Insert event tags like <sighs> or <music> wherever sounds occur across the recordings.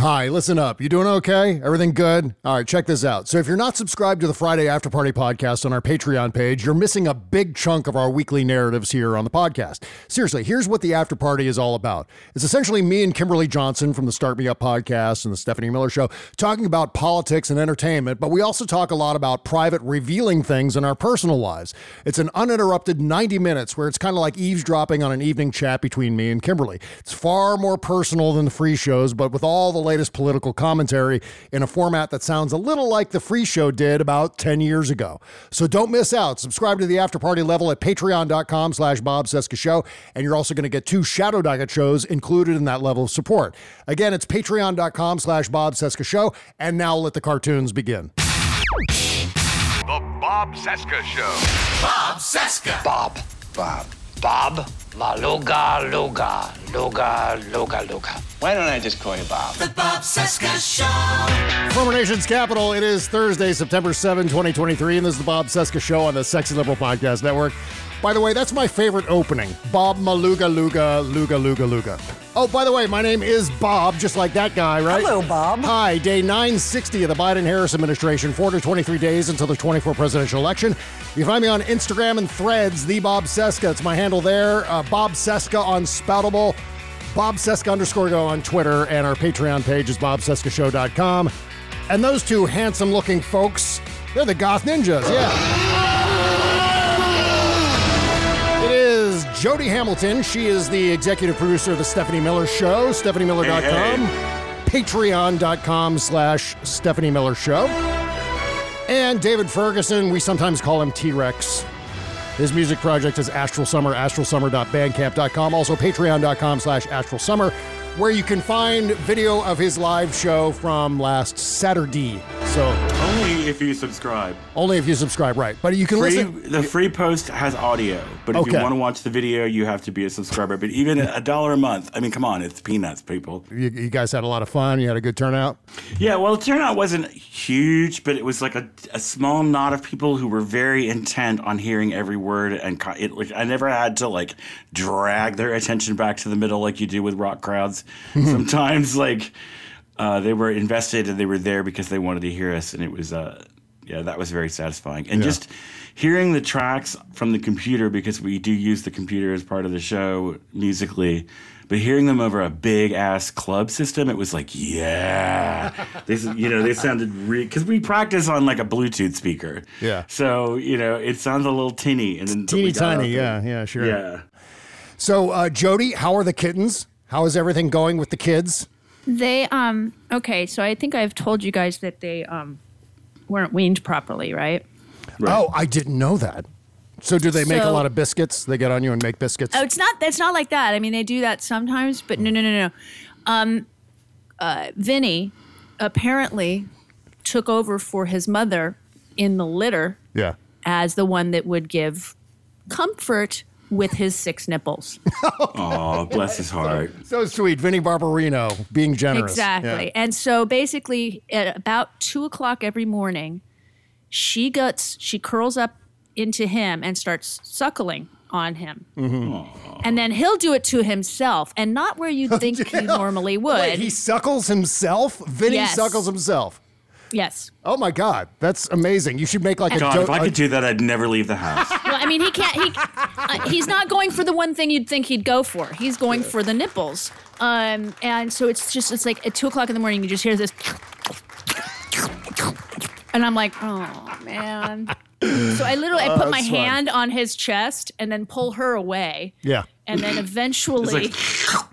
Hi, listen up. You doing okay? Everything good? All right, check this out. So, if you're not subscribed to the Friday After Party podcast on our Patreon page, you're missing a big chunk of our weekly narratives here on the podcast. Seriously, here's what the After Party is all about it's essentially me and Kimberly Johnson from the Start Me Up podcast and the Stephanie Miller Show talking about politics and entertainment, but we also talk a lot about private, revealing things in our personal lives. It's an uninterrupted 90 minutes where it's kind of like eavesdropping on an evening chat between me and Kimberly. It's far more personal than the free shows, but with all the latest political commentary in a format that sounds a little like the free show did about 10 years ago. So don't miss out. Subscribe to the after party level at patreon.com slash Bob Cesca Show. And you're also going to get two Shadow Docket shows included in that level of support. Again, it's patreon.com slash Bob Cesca Show. And now let the cartoons begin. The Bob Cesca Show. Bob Cesca. Bob. Bob. Bob. Maluga, Luga. Luga, Luga, Luga. Why don't I just call you Bob? The Bob Cesca Show. Former Nation's capital, it is Thursday, September 7, 2023, and this is the Bob Cesca Show on the Sexy Liberal Podcast Network. By the way, that's my favorite opening. Bob Maluga Luga Luga Luga Luga. Oh, by the way, my name is Bob, just like that guy, right? Hello, Bob. Hi, day 960 of the Biden Harris administration, 423 days until the 24 presidential election. You find me on Instagram and threads, the Bob Cesca. It's my handle there. Uh, Bob Cesca on Spoutable. Bob Cesca underscore go on Twitter, and our Patreon page is bobseskashow.com. And those two handsome looking folks, they're the Goth Ninjas, yeah. It is Jody Hamilton. She is the executive producer of the Stephanie Miller Show, stephaniemiller.com, patreon.com slash Stephanie Miller Show. And David Ferguson, we sometimes call him T-Rex. His music project is Astral Summer, astralsummer.bandcamp.com, also patreon.com slash astralsummer, where you can find video of his live show from last Saturday. So Only if you subscribe. only if you subscribe, right? But you can Free, listen. the free post has audio, but if you want to watch the video, you have to be a subscriber. But even a dollar a month, I mean, come on, it's peanuts, people. You, you guys had a lot of fun. You had a good turnout. Yeah, well, the turnout wasn't huge, but it was like a, a small knot of people who were very intent on hearing every word, and co- it, like I never had to like drag their attention back to the middle like you do with rock crowds. <laughs> Sometimes, like uh, they were invested and they were there because they wanted to hear us, and it was uh, yeah, that was very satisfying. And just hearing the tracks from the computer because we do use the computer as part of the show musically. But hearing them over a big ass club system, it was like, yeah, <laughs> this, you know, they sounded re because we practice on like a Bluetooth speaker. Yeah. So you know, it sounds a little tinny and then Teeny tiny. Yeah, and- yeah, sure. Yeah. So, uh, Jody, how are the kittens? How is everything going with the kids? They um okay, so I think I've told you guys that they um weren't weaned properly, right? Oh, I didn't know that. So, do they make a lot of biscuits? They get on you and make biscuits. Oh, it's not. It's not like that. I mean, they do that sometimes, but no, no, no, no. Um, uh, Vinny apparently took over for his mother in the litter yeah. as the one that would give comfort with his six nipples. <laughs> Oh, bless his heart. So sweet, Vinny Barbarino being generous. Exactly. Yeah. And so basically, at about two o'clock every morning, she gets she curls up into him and starts suckling on him. Mm-hmm. And then he'll do it to himself, and not where you'd <laughs> think he normally would. Wait, he suckles himself. Vinny Yes. suckles himself. Yes. Oh my God, that's amazing. You should make like a. God, do- if I could do that, I'd never leave the house. <laughs> Well, I mean, he can't. He uh, he's not going for the one thing you'd think he'd go for. He's going for the nipples. Um, and so it's just it's like at two o'clock in the morning, you just hear this, and I'm like, oh man. So I literally I Oh, put my that's fun. hand on his chest and then pull her away, yeah. and then eventually. It's like,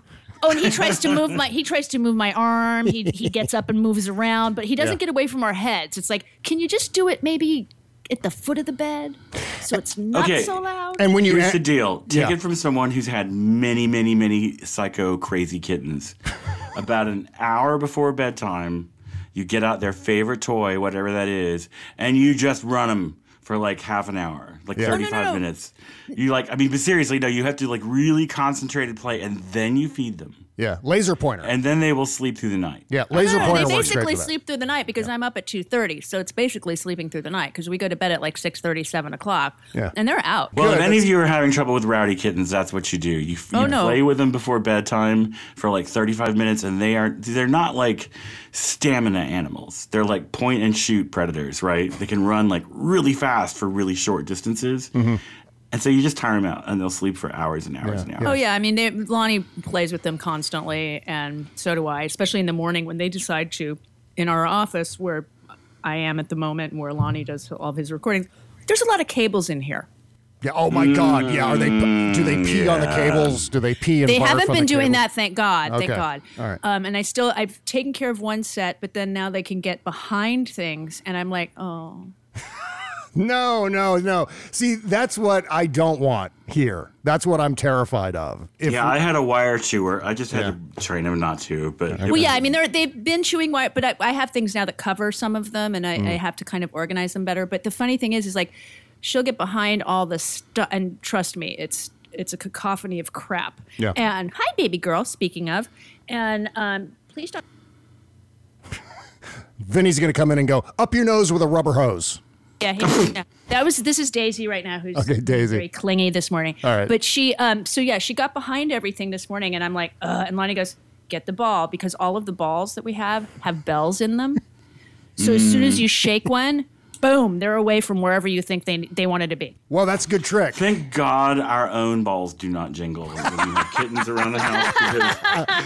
Oh, and he tries to move my <laughs> he tries to move my arm. He he gets up and moves around, but he doesn't Yeah. get away from our heads. It's like, can you just do it maybe at the foot of the bed so it's not Okay. so loud? And when you Here's the deal. Take Yeah. it from someone who's had many, many, many psycho crazy kittens. <laughs> About an hour before bedtime, you get out their favorite toy, whatever that is, and you just run them for like half an hour, like Yeah. Oh, no, no, 35 no. minutes. You like, I mean, but seriously, no, you have to like really concentrated play, and then you feed them, Yeah, laser pointer. and then they will sleep through the night. yeah, laser No, no, pointer they works great basically for that. sleep through the night because I'm up at 2.30 so it's basically sleeping through the night because we go to bed at like 6.30 7 o'clock Yeah. and they're out Well, Good, if any of you are having trouble with rowdy kittens, that's what you do. You, you Oh, no. play with them before bedtime for like 35 minutes, and they are they're not like stamina animals. They're like point and shoot predators, right? They can run like really fast for really short distances. Mm-hmm. And so you just tire them out, and they'll sleep for hours and hours and hours. Oh yeah, I mean they, Lonnie plays with them constantly, and so do I. Especially in the morning when they decide to, in our office where I am at the moment, and where Lonnie does all of his recordings. There's a lot of cables in here. Yeah. Oh my God. Yeah. Are they? Do they pee on the cables? Do they pee and They barf haven't been the doing cables? that, thank God. Thank Okay. God. All right. Um, and I still I've taken care of one set, but then now they can get behind things, and I'm like, oh. No, no, no. See, that's what I don't want here. That's what I'm terrified of. If yeah, I had a wire chewer. I just had to train him not to. But Well, yeah, I mean, th're, they've been chewing wire, but I, I have things now that cover some of them, and I, Mm. I have to kind of organize them better. But the funny thing is, is like she'll get behind all the stuff, and trust me, it's it's a cacophony of crap. Yeah. And hi, baby girl. Speaking of, and um, please don't. <laughs> Vinny's going to come in and go up your nose with a rubber hose. Yeah, he, yeah, that was. This is Daisy right now, who's Okay, Daisy. very clingy this morning. All right. but she, um, so yeah, she got behind everything this morning, and I'm like, uh, and Lonnie goes, "Get the ball," because all of the balls that we have have bells in them. So as soon as you shake one, boom, they're away from wherever you think they they wanted to be. Well, that's a good trick. Thank God our own balls do not jingle when we have kittens around the house. Because,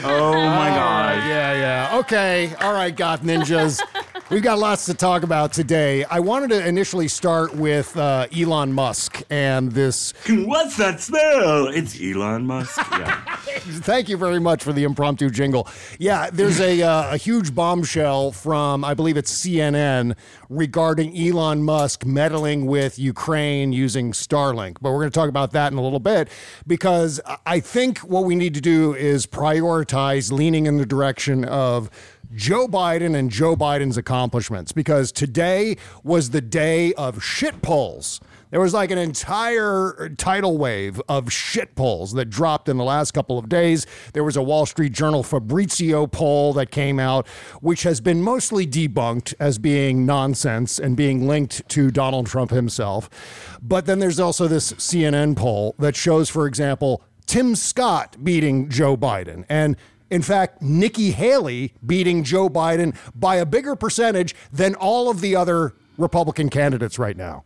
oh my God. Yeah, yeah. Okay. All right, goth ninjas. We've got lots to talk about today. I wanted to initially start with uh, Elon Musk and this. What's that smell? It's Elon Musk. Yeah. <laughs> Thank you very much for the impromptu jingle. Yeah, there's a, uh, a huge bombshell from, I believe it's CNN, regarding Elon Musk meddling with Ukraine using Starlink. But we're going to talk about that in a little bit because I think what we need to do is prioritize leaning in the direction of Joe Biden and Joe Biden's accomplishments because today was the day of shit polls. There was like an entire tidal wave of shit polls that dropped in the last couple of days. There was a Wall Street Journal Fabrizio poll that came out, which has been mostly debunked as being nonsense and being linked to Donald Trump himself. But then there's also this CNN poll that shows, for example, Tim Scott beating Joe Biden. And in fact, Nikki Haley beating Joe Biden by a bigger percentage than all of the other Republican candidates right now.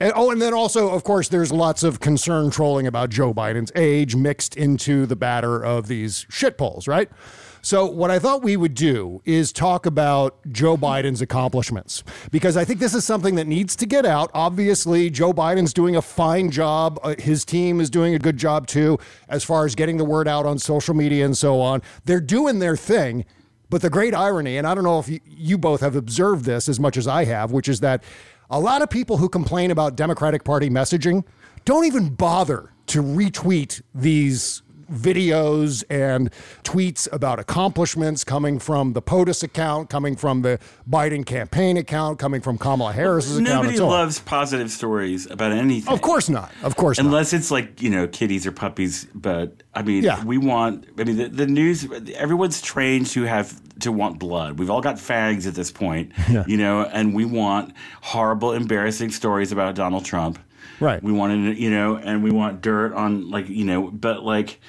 And, oh, and then also, of course, there's lots of concern trolling about Joe Biden's age mixed into the batter of these shit polls, right? So, what I thought we would do is talk about Joe Biden's accomplishments because I think this is something that needs to get out. Obviously, Joe Biden's doing a fine job. Uh, his team is doing a good job too, as far as getting the word out on social media and so on. They're doing their thing. But the great irony, and I don't know if you, you both have observed this as much as I have, which is that a lot of people who complain about Democratic Party messaging don't even bother to retweet these videos and tweets about accomplishments coming from the POTUS account, coming from the Biden campaign account, coming from Kamala Harris's account. Nobody so loves positive stories about anything. Of course not. Of course not. Unless it's like, you know, kitties or puppies. But I mean, Yeah. we want, I mean, the, the news, everyone's trained to have, to want blood. We've all got fags at this point, you know, and we want horrible, embarrassing stories about Donald Trump. Right. We want to, you know, and we want dirt on, like, you know, but like,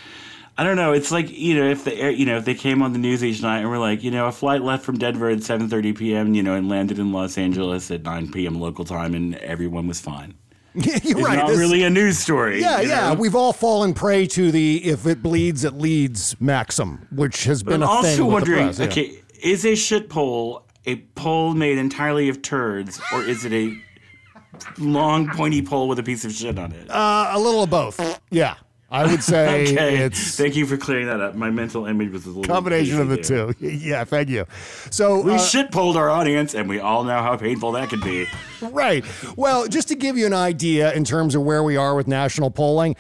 I don't know. It's like you know, if the air, you know, if they came on the news each night and were like, you know, a flight left from Denver at seven thirty p.m., you know, and landed in Los Angeles at nine p.m. local time, and everyone was fine. <laughs> You're it's right. not This- really a news story. Yeah, yeah. know? We've all fallen prey to the "if it bleeds, it leads" maxim, which has But been I'm a thing also wondering, press. yeah. okay, is a shit poll a poll made entirely of turds, or is it a long pointy pole with a piece of shit on it? Uh, a little of both. Yeah, I would <laughs> say okay, it's thank you for clearing that up. My mental image was a little combination of the there. two. <laughs> Yeah, thank you. So We uh, shit polled our audience, and we all know how painful that can be. right. Well, just to give you an idea in terms of where we are with national polling,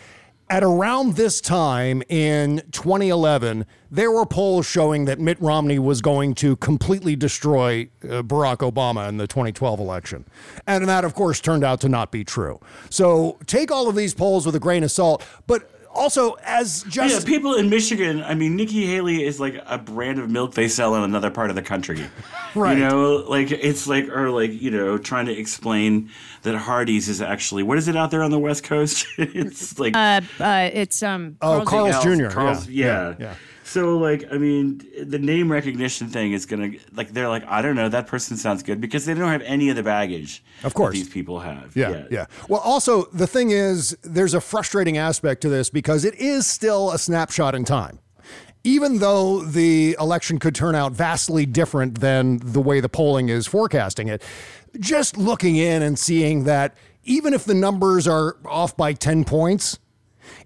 at around this time in 2011, there were polls showing that Mitt Romney was going to completely destroy uh, Barack Obama in the 2012 election. And that, of course, turned out to not be true. So take all of these polls with a grain of salt, but also as just. yeah, people in Michigan. I mean, Nikki Haley is like a brand of milk they sell in another part of the country. <laughs> Right. You know, like it's like or like you know, trying to explain that Hardee's is actually what is it out there on the West Coast? <laughs> it's like Uh, uh, it's um. Oh, Carl's Jr. Carl's, yeah, yeah. yeah, yeah. So like, I mean, the name recognition thing is gonna like they're like, I don't know, that person sounds good because they don't have any of the baggage. Of course. that these people have. Yeah, yeah. Well, also, the thing is, there's a frustrating aspect to this because it is still a snapshot in time. Even though the election could turn out vastly different than the way the polling is forecasting it, just looking in and seeing that even if the numbers are off by 10 points,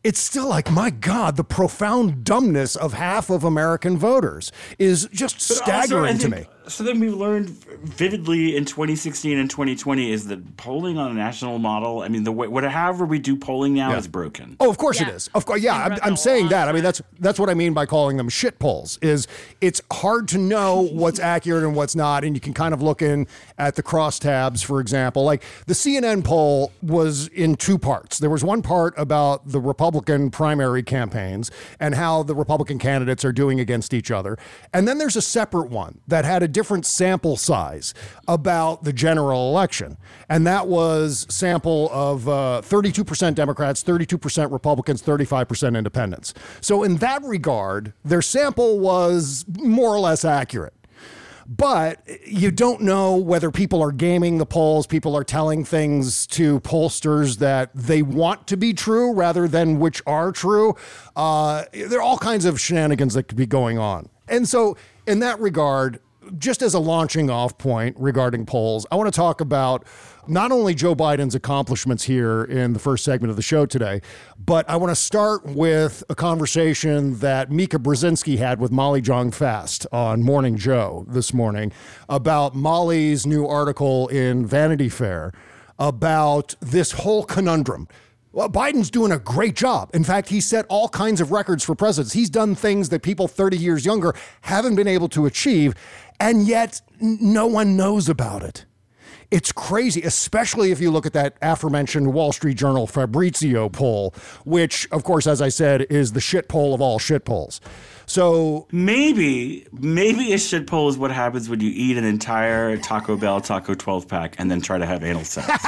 it's still like, my God, the profound dumbness of half of American voters is just But staggering I to think- me. So then we've learned vividly in 2016 and 2020 is that polling on a national model. I mean, the way, what, however we do polling now Yeah. is broken. Oh, of course it is. Of course, yeah. I'm, I'm saying that. I mean, that's that's what I mean by calling them shit polls. Is it's hard to know <laughs> what's accurate and what's not, and you can kind of look in at the crosstabs, for example. Like the CNN poll was in two parts. There was one part about the Republican primary campaigns and how the Republican candidates are doing against each other, and then there's a separate one that had a different sample size about the general election, and that was sample of uh, 32% Democrats, 32% Republicans, 35% Independents. So in that regard, their sample was more or less accurate. But you don't know whether people are gaming the polls, people are telling things to pollsters that they want to be true rather than which are true. Uh, there are all kinds of shenanigans that could be going on. And so, in that regard, just as a launching off point regarding polls, I want to talk about not only Joe Biden's accomplishments here in the first segment of the show today, but I want to start with a conversation that Mika Brzezinski had with Molly Jong Fast on Morning Joe this morning about Molly's new article in Vanity Fair about this whole conundrum. Well, Biden's doing a great job. In fact, he set all kinds of records for presidents. He's done things that people 30 years younger haven't been able to achieve, and yet no one knows about it. It's crazy, especially if you look at that aforementioned Wall Street Journal Fabrizio poll, which, of course, as I said, is the shit poll of all shit polls. So maybe, maybe a shit poll is what happens when you eat an entire Taco Bell Taco 12 pack and then try to have anal sex.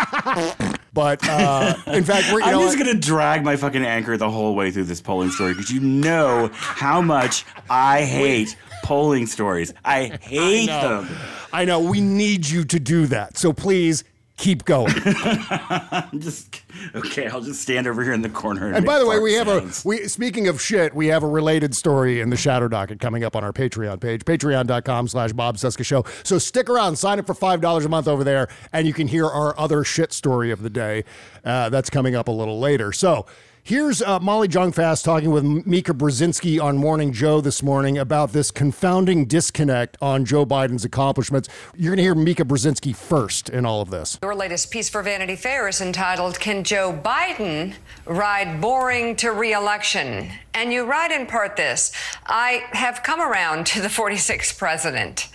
<laughs> But uh, in fact, I'm know just gonna drag my fucking anchor the whole way through this polling story because you know how much I hate polling stories. I <laughs> hate I them. I know we need you to do that. So please keep going. I'm <laughs> just okay. I'll just stand over here in the corner. And, And by the way, we have sounds. a we speaking of shit, we have a related story in the shadow docket coming up on our Patreon page, patreon.com slash Bob Cesca Show. So stick around, sign up for five dollars a month over there, and you can hear our other shit story of the day. Uh, that's coming up a little later. So Here's uh, Molly Jong-Fast talking with Mika Brzezinski on Morning Joe this morning about this confounding disconnect on Joe Biden's accomplishments. You're going to hear Mika Brzezinski first in all of this. Your latest piece for Vanity Fair is entitled Can Joe Biden Ride Boring to Reelection? And you write in part this I have come around to the 46th president.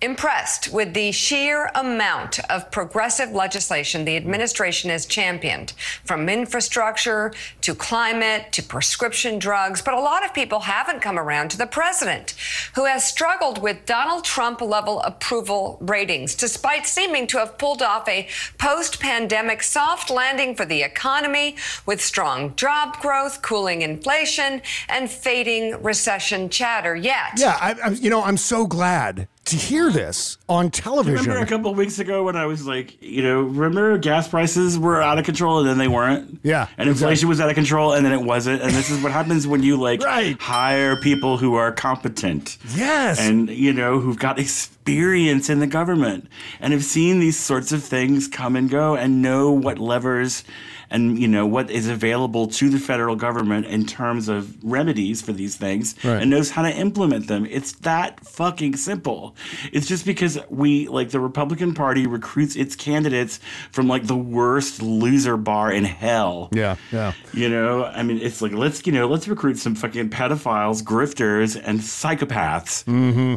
Impressed with the sheer amount of progressive legislation the administration has championed, from infrastructure to climate to prescription drugs. But a lot of people haven't come around to the president, who has struggled with Donald Trump level approval ratings, despite seeming to have pulled off a post pandemic soft landing for the economy with strong job growth, cooling inflation, and fading recession chatter. Yet, Yeah, I, I'm, you know, I'm so glad to hear this on television. Remember a couple of weeks ago when I was like, you know, remember gas prices were out of control and then they weren't? Yeah, And inflation was out of control and then it wasn't. And this is what happens when you like Right. hire people who are competent. Yes. And, you know, who've got experience in the government and have seen these sorts of things come and go and know what levers and you know what is available to the federal government in terms of remedies for these things Right. and knows how to implement them. It's that fucking simple. It's just because we like the Republican Party recruits its candidates from like the worst loser bar in hell. yeah, yeah. You know, I mean, it's like let's you know let's recruit some fucking pedophiles, grifters, and psychopaths, mm-hmm.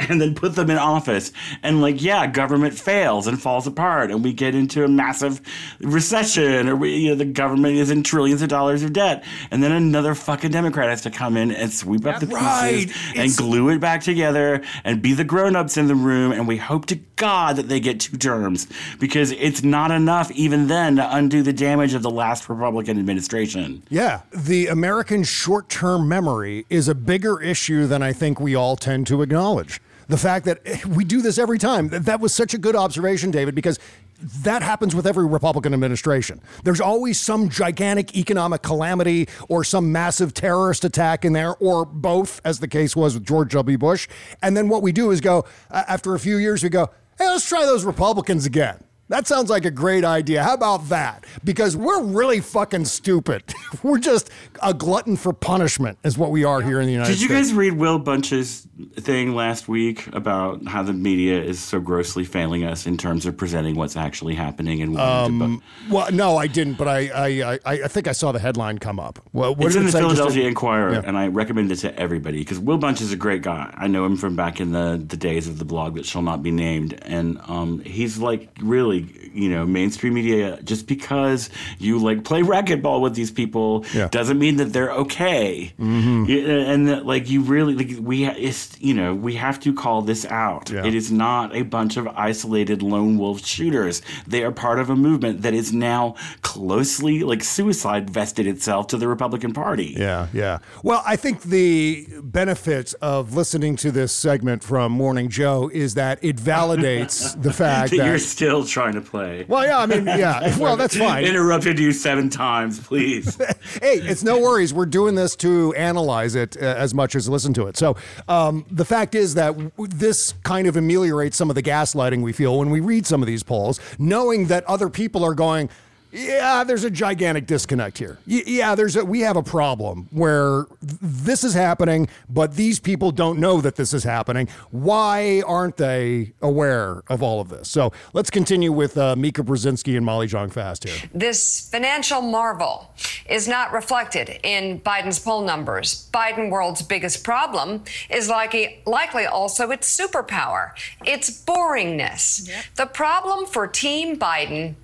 <laughs> and then put them in office. And like, yeah, government fails and falls apart, and we get into a massive recession, or we, you know, the government is in trillions of dollars of debt, and then another fucking Democrat has to come in and sweep up the pieces Right. and It's- glue it back together and be the grown-ups in the room. And we hope to God that they get two terms because it's not enough even then to undo the damage of the last Republican administration. Yeah, the American short term memory is a bigger issue than I think we all tend to acknowledge. The fact that eh, we do this every time, that was such a good observation, David, because that happens with every Republican administration. There's always some gigantic economic calamity or some massive terrorist attack in there, or both, as the case was with George W. Bush. And then what we do is go, after a few years, we go, hey, let's try those Republicans again. That sounds like a great idea. How about that? Because we're really fucking stupid. <laughs> we're just a glutton for punishment, is what we are here in the United States. Did you States. guys read Will Bunch's thing last week about how the media is so grossly failing us in terms of presenting what's actually happening and bu- well, no, I didn't, but I, I, I, I think I saw the headline come up. Well, what it's in it the? Philadelphia Inquirer, Yeah. and I recommend it to everybody because Will Bunch is a great guy. I know him from back in the, the days of the blog that shall not be named, and um, he's like really, you know, mainstream media. Just because you like play racquetball with these people Yeah. doesn't mean that they're okay. Mm-hmm. And that like you really like we it's you know we have to call this out. Yeah. It is not a bunch of isolated lone wolf shooters. They are part of a movement that is now closely like suicide vested itself to the Republican Party. Yeah, yeah. Well, I think the benefit of listening to this segment from Morning Joe is that it validates <laughs> the fact that that. you're still trying to play. well, yeah, I mean, yeah. <laughs> Well, that's fine. Interrupted you seven times, please. <laughs> hey, it's no worries. We're doing this to analyze it uh, as much as listen to it. So um, the fact is that w- this kind of ameliorates some of the gaslighting we feel when we read some of these polls, knowing that other people are going. Yeah, there's a gigantic disconnect here. Y- yeah, there's a, we have a problem where th- this is happening, but these people don't know that this is happening. Why aren't they aware of all of this? So let's continue with uh, Mika Brzezinski and Molly Jong Fast here. This financial marvel is not reflected in Biden's poll numbers. Biden world's biggest problem is likely, likely also its superpower, its boringness. The problem for Team Biden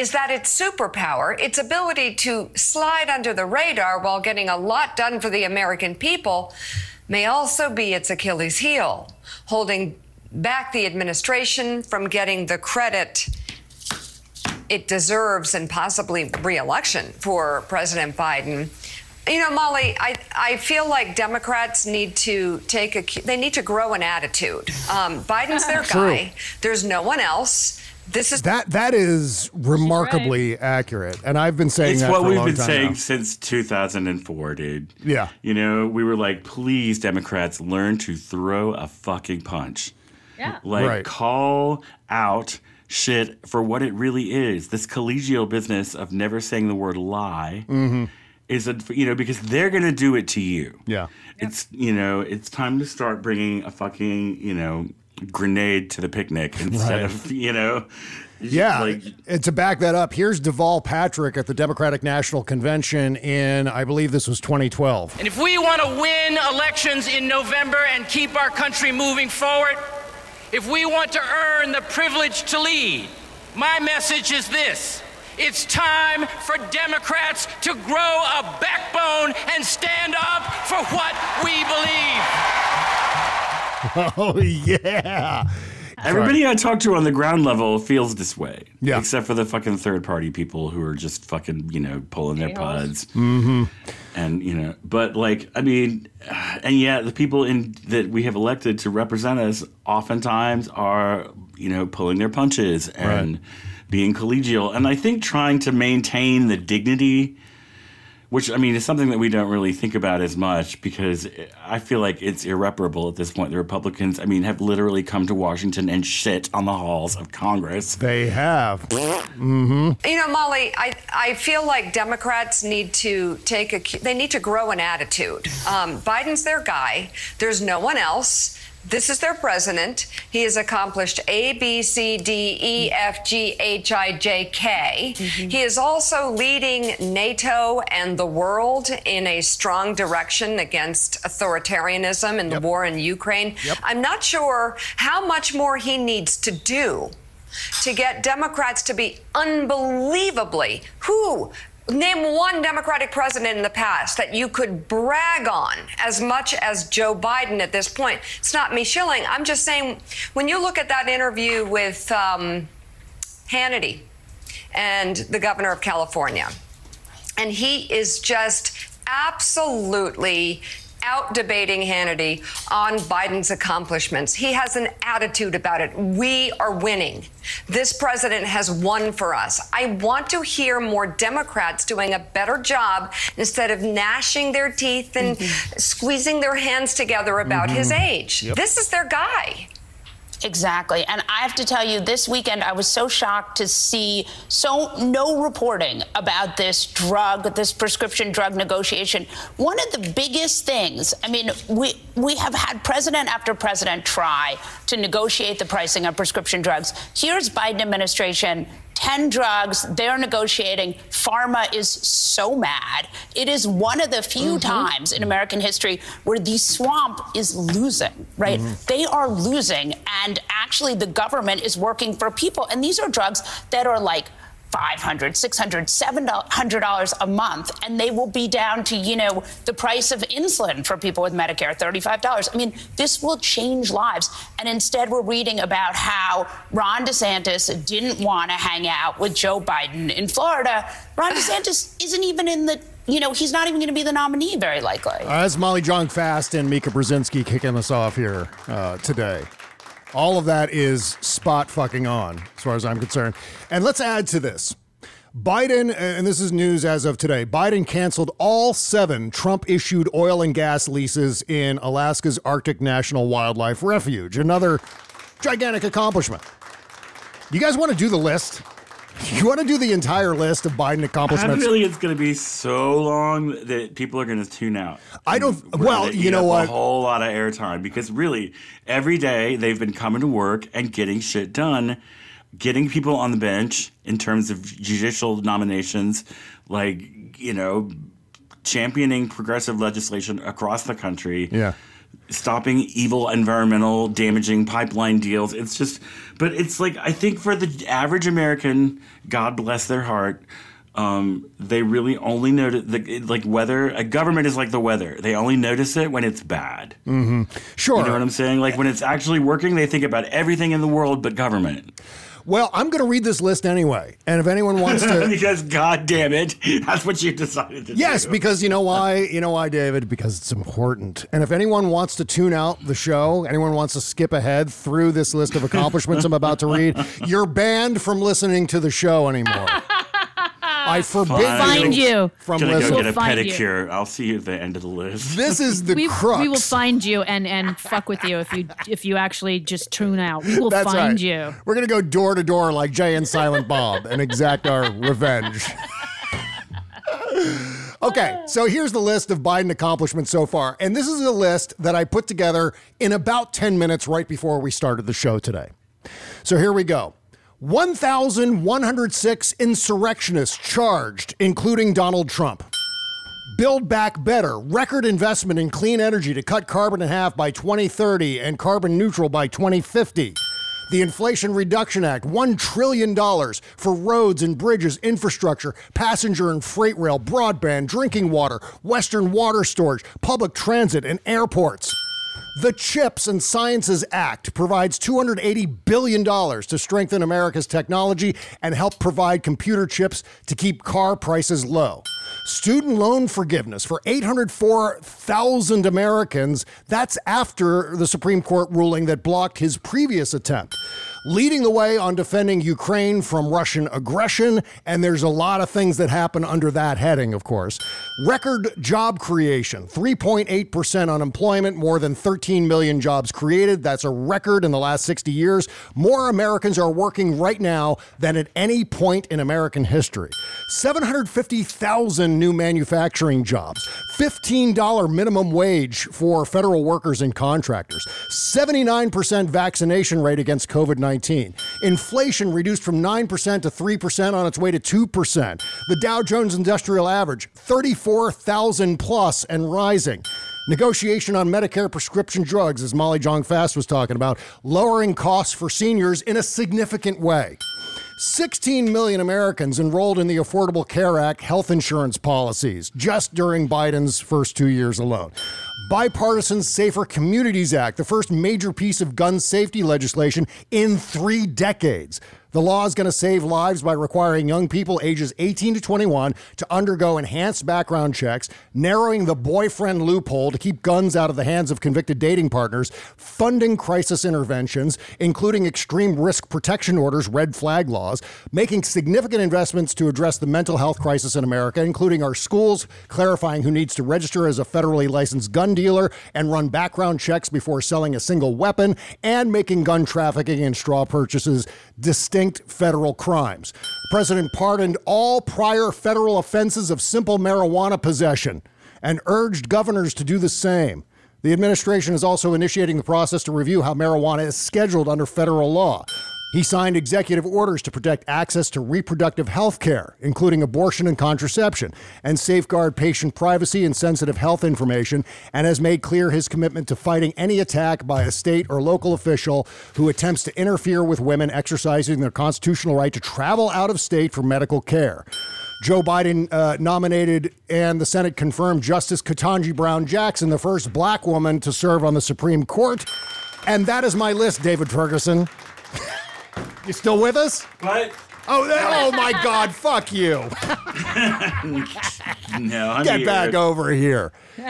is that its superpower, its ability to slide under the radar while getting a lot done for the American people, may also be its Achilles heel, holding back the administration from getting the credit it deserves and possibly reelection for President Biden. You know, Molly, I, I feel like Democrats need to take a they need to grow an attitude. Um, Biden's their <laughs> guy. There's no one else. This is That that is remarkably accurate, and I've been saying It's that what for we've long been saying now. since 2004, dude. Yeah. You know, we were like, please, Democrats, learn to throw a fucking punch. Yeah. Like, Right. call out shit for what it really is. This collegial business of never saying the word lie Mm-hmm. is, a, you know, because they're going to do it to you. Yeah. It's, you know, it's time to start bringing a fucking, you know, grenade to the picnic <laughs> instead Right. of, you know, Yeah, like and to back that up, here's Deval Patrick at the Democratic National Convention in, I believe this was 2012. And if we want to win elections in November and keep our country moving forward, if we want to earn the privilege to lead, my message is this. It's time for Democrats to grow a backbone and stand up for what we believe. <laughs> Oh, yeah. Everybody I talk to on the ground level feels this way. Yeah. Except for the fucking third party people who are just fucking, you know, pulling their pods. Mm-hmm. And, you know, but like, I mean, <sighs> and yet the people in that we have elected to represent us oftentimes are, you know, pulling their punches and being collegial. And I think trying to maintain the dignity which I mean is something that we don't really think about as much because I feel like it's irreparable at this point. The Republicans, I mean, have literally come to Washington and shit on the halls of Congress. They have. mm-hmm. You know, Molly, I, I feel like Democrats need to take a they need to grow an attitude. Um, Biden's their guy. There's no one else. This is their president. He has accomplished A, B, C, D, E, F, G, H, I, J, K. Mm-hmm. He is also leading NATO and the world in a strong direction against authoritarianism in the war in Ukraine. I'm not sure how much more he needs to do to get Democrats to be unbelievably who Name one Democratic president in the past that you could brag on as much as Joe Biden at this point. It's not me shilling. I'm just saying, when you look at that interview with um, Hannity and the governor of California, and he is just absolutely out debating Hannity on Biden's accomplishments. He has an attitude about it. We are winning. This president has won for us. I want to hear more Democrats doing a better job instead of gnashing their teeth and mm-hmm. squeezing their hands together about his mm-hmm. age. Yep. This is their guy. Exactly. And I have to tell you, this weekend I was so shocked to see so no reporting about this drug, this prescription drug negotiation. One of the biggest things, I mean, we we have had president after president try to negotiate the pricing of prescription drugs. Here's Biden administration 10 drugs they're negotiating. Pharma is so mad. It is one of the few mm-hmm. times in American history where the swamp is losing, right? Mm-hmm. They are losing, and actually the government is working for people. And these are drugs that are like 500 600 $700 a month and they will be down to you know the price of insulin for people with medicare $35 i mean this will change lives. And instead we're reading about how ron desantis didn't want to hang out with joe biden in florida. Ron <sighs> desantis isn't even in the you know he's not even going to be the nominee very likely. As Molly Jong-Fast and Mika Brzezinski kicking us off here uh, today. All of that is spot fucking on, as far as I'm concerned. And let's add to this. Biden, and this is news as of today, Biden canceled all seven Trump issued oil and gas leases in Alaska's Arctic National Wildlife Refuge. Another gigantic accomplishment. You guys want to do the list? You want to do the entire list of Biden I accomplishments? really it's going to be so long that people are going to tune out. I don't. Well, you know what? A whole lot of airtime because really every day they've been coming to work and getting shit done, getting people on the bench in terms of judicial nominations, like you know, championing progressive legislation across the country. Yeah. Stopping evil environmental damaging pipeline deals. It's just, but it's like, I think for the average American, God bless their heart, um, they really only notice, the, like weather, a government is like the weather. They only notice it when it's bad. Mm-hmm. Sure. You know what I'm saying? Like when it's actually working, they think about everything in the world but government. Well, I'm going to read this list anyway. And if anyone wants to. <laughs> because, God damn it, <laughs> that's what you decided to Yes, do. because you know <laughs> why? You know why, David? Because it's important. And if anyone wants to tune out the show, anyone wants to skip ahead through this list of accomplishments I'm about to read, you're banned from listening to the show anymore. I forbid Find you. from Gonna listening. go get a find you. pedicure. I'll see you at the end of the list. This is the <laughs> we, crux. we will find you and and fuck with you if you if you actually just tune out. We will That's find right. you. We're going to go door to door like Jay and Silent Bob and exact our revenge. <laughs> Okay, so here's the list of Biden accomplishments so far. And this is a list that I put together in about 10 minutes right before we started the show today. So here we go 1,106 insurrectionists charged, including Donald Trump. Build Back Better, record investment in clean energy to cut carbon in half by 2030 and carbon neutral by 2050. The Inflation Reduction Act, $1 trillion for roads and bridges, infrastructure, passenger and freight rail, broadband, drinking water, Western water storage, public transit, and airports. The CHIPS and Sciences Act provides $280 billion to strengthen America's technology and help provide computer chips to keep car prices low. Student loan forgiveness for 804,000 Americans. That's after the Supreme Court ruling that blocked his previous attempt leading the way on defending Ukraine from Russian aggression. And there's a lot of things that happen under that heading, of course. Record job creation 3.8% unemployment, more than 13 million jobs created. That's a record in the last 60 years. More Americans are working right now than at any point in American history. 750,000 new manufacturing jobs, $15 minimum wage for federal workers and contractors, 79% vaccination rate against COVID 19. Inflation reduced from 9% to 3% on its way to 2%. The Dow Jones Industrial Average, 34,000 plus and rising. Negotiation on Medicare prescription drugs, as Molly Jong Fast was talking about, lowering costs for seniors in a significant way. 16 million Americans enrolled in the Affordable Care Act health insurance policies just during Biden's first two years alone. Bipartisan Safer Communities Act, the first major piece of gun safety legislation in three decades. The law is going to save lives by requiring young people ages 18 to 21 to undergo enhanced background checks, narrowing the boyfriend loophole to keep guns out of the hands of convicted dating partners, funding crisis interventions, including extreme risk protection orders, red flag laws, making significant investments to address the mental health crisis in America, including our schools, clarifying who needs to register as a federally licensed gun dealer and run background checks before selling a single weapon, and making gun trafficking and straw purchases distinct federal crimes. The president pardoned all prior federal offenses of simple marijuana possession and urged governors to do the same. The administration is also initiating the process to review how marijuana is scheduled under federal law. He signed executive orders to protect access to reproductive health care, including abortion and contraception, and safeguard patient privacy and sensitive health information, and has made clear his commitment to fighting any attack by a state or local official who attempts to interfere with women exercising their constitutional right to travel out of state for medical care. Joe Biden uh, nominated and the Senate confirmed Justice Ketanji Brown Jackson, the first black woman to serve on the Supreme Court. And that is my list, David Ferguson. <laughs> You still with us? What? Oh, oh my <laughs> God! Fuck you! <laughs> no, I'm get here. back over here. <laughs>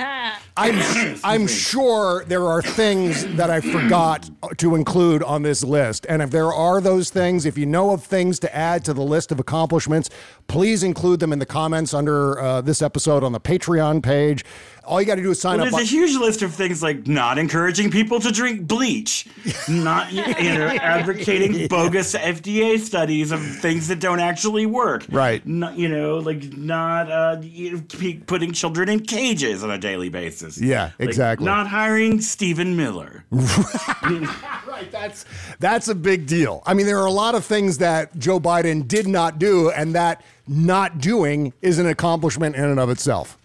I'm <coughs> I'm sure there are things that I forgot to include on this list, and if there are those things, if you know of things to add to the list of accomplishments, please include them in the comments under uh, this episode on the Patreon page. All you got to do is sign well, up. There's a huge list of things like not encouraging people to drink bleach, not you know, <laughs> advocating bogus FDA studies of things that don't actually work. Right. Not, you know, like not uh, putting children in cages on a daily basis. Yeah, like exactly. Not hiring Stephen Miller. <laughs> right. That's that's a big deal. I mean, there are a lot of things that Joe Biden did not do, and that not doing is an accomplishment in and of itself.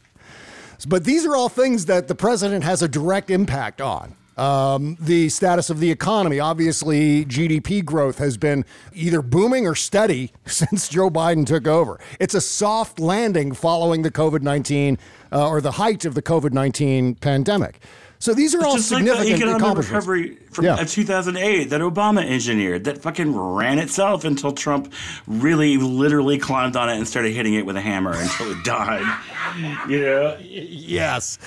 But these are all things that the president has a direct impact on. Um, the status of the economy. Obviously, GDP growth has been either booming or steady <laughs> since Joe Biden took over. It's a soft landing following the COVID 19 uh, or the height of the COVID 19 pandemic. So these are it's all just significant like the economic recovery from Yeah. 2008 that Obama engineered that fucking ran itself until Trump really literally climbed on it and started hitting it with a hammer until it <laughs> died. You know? Yes.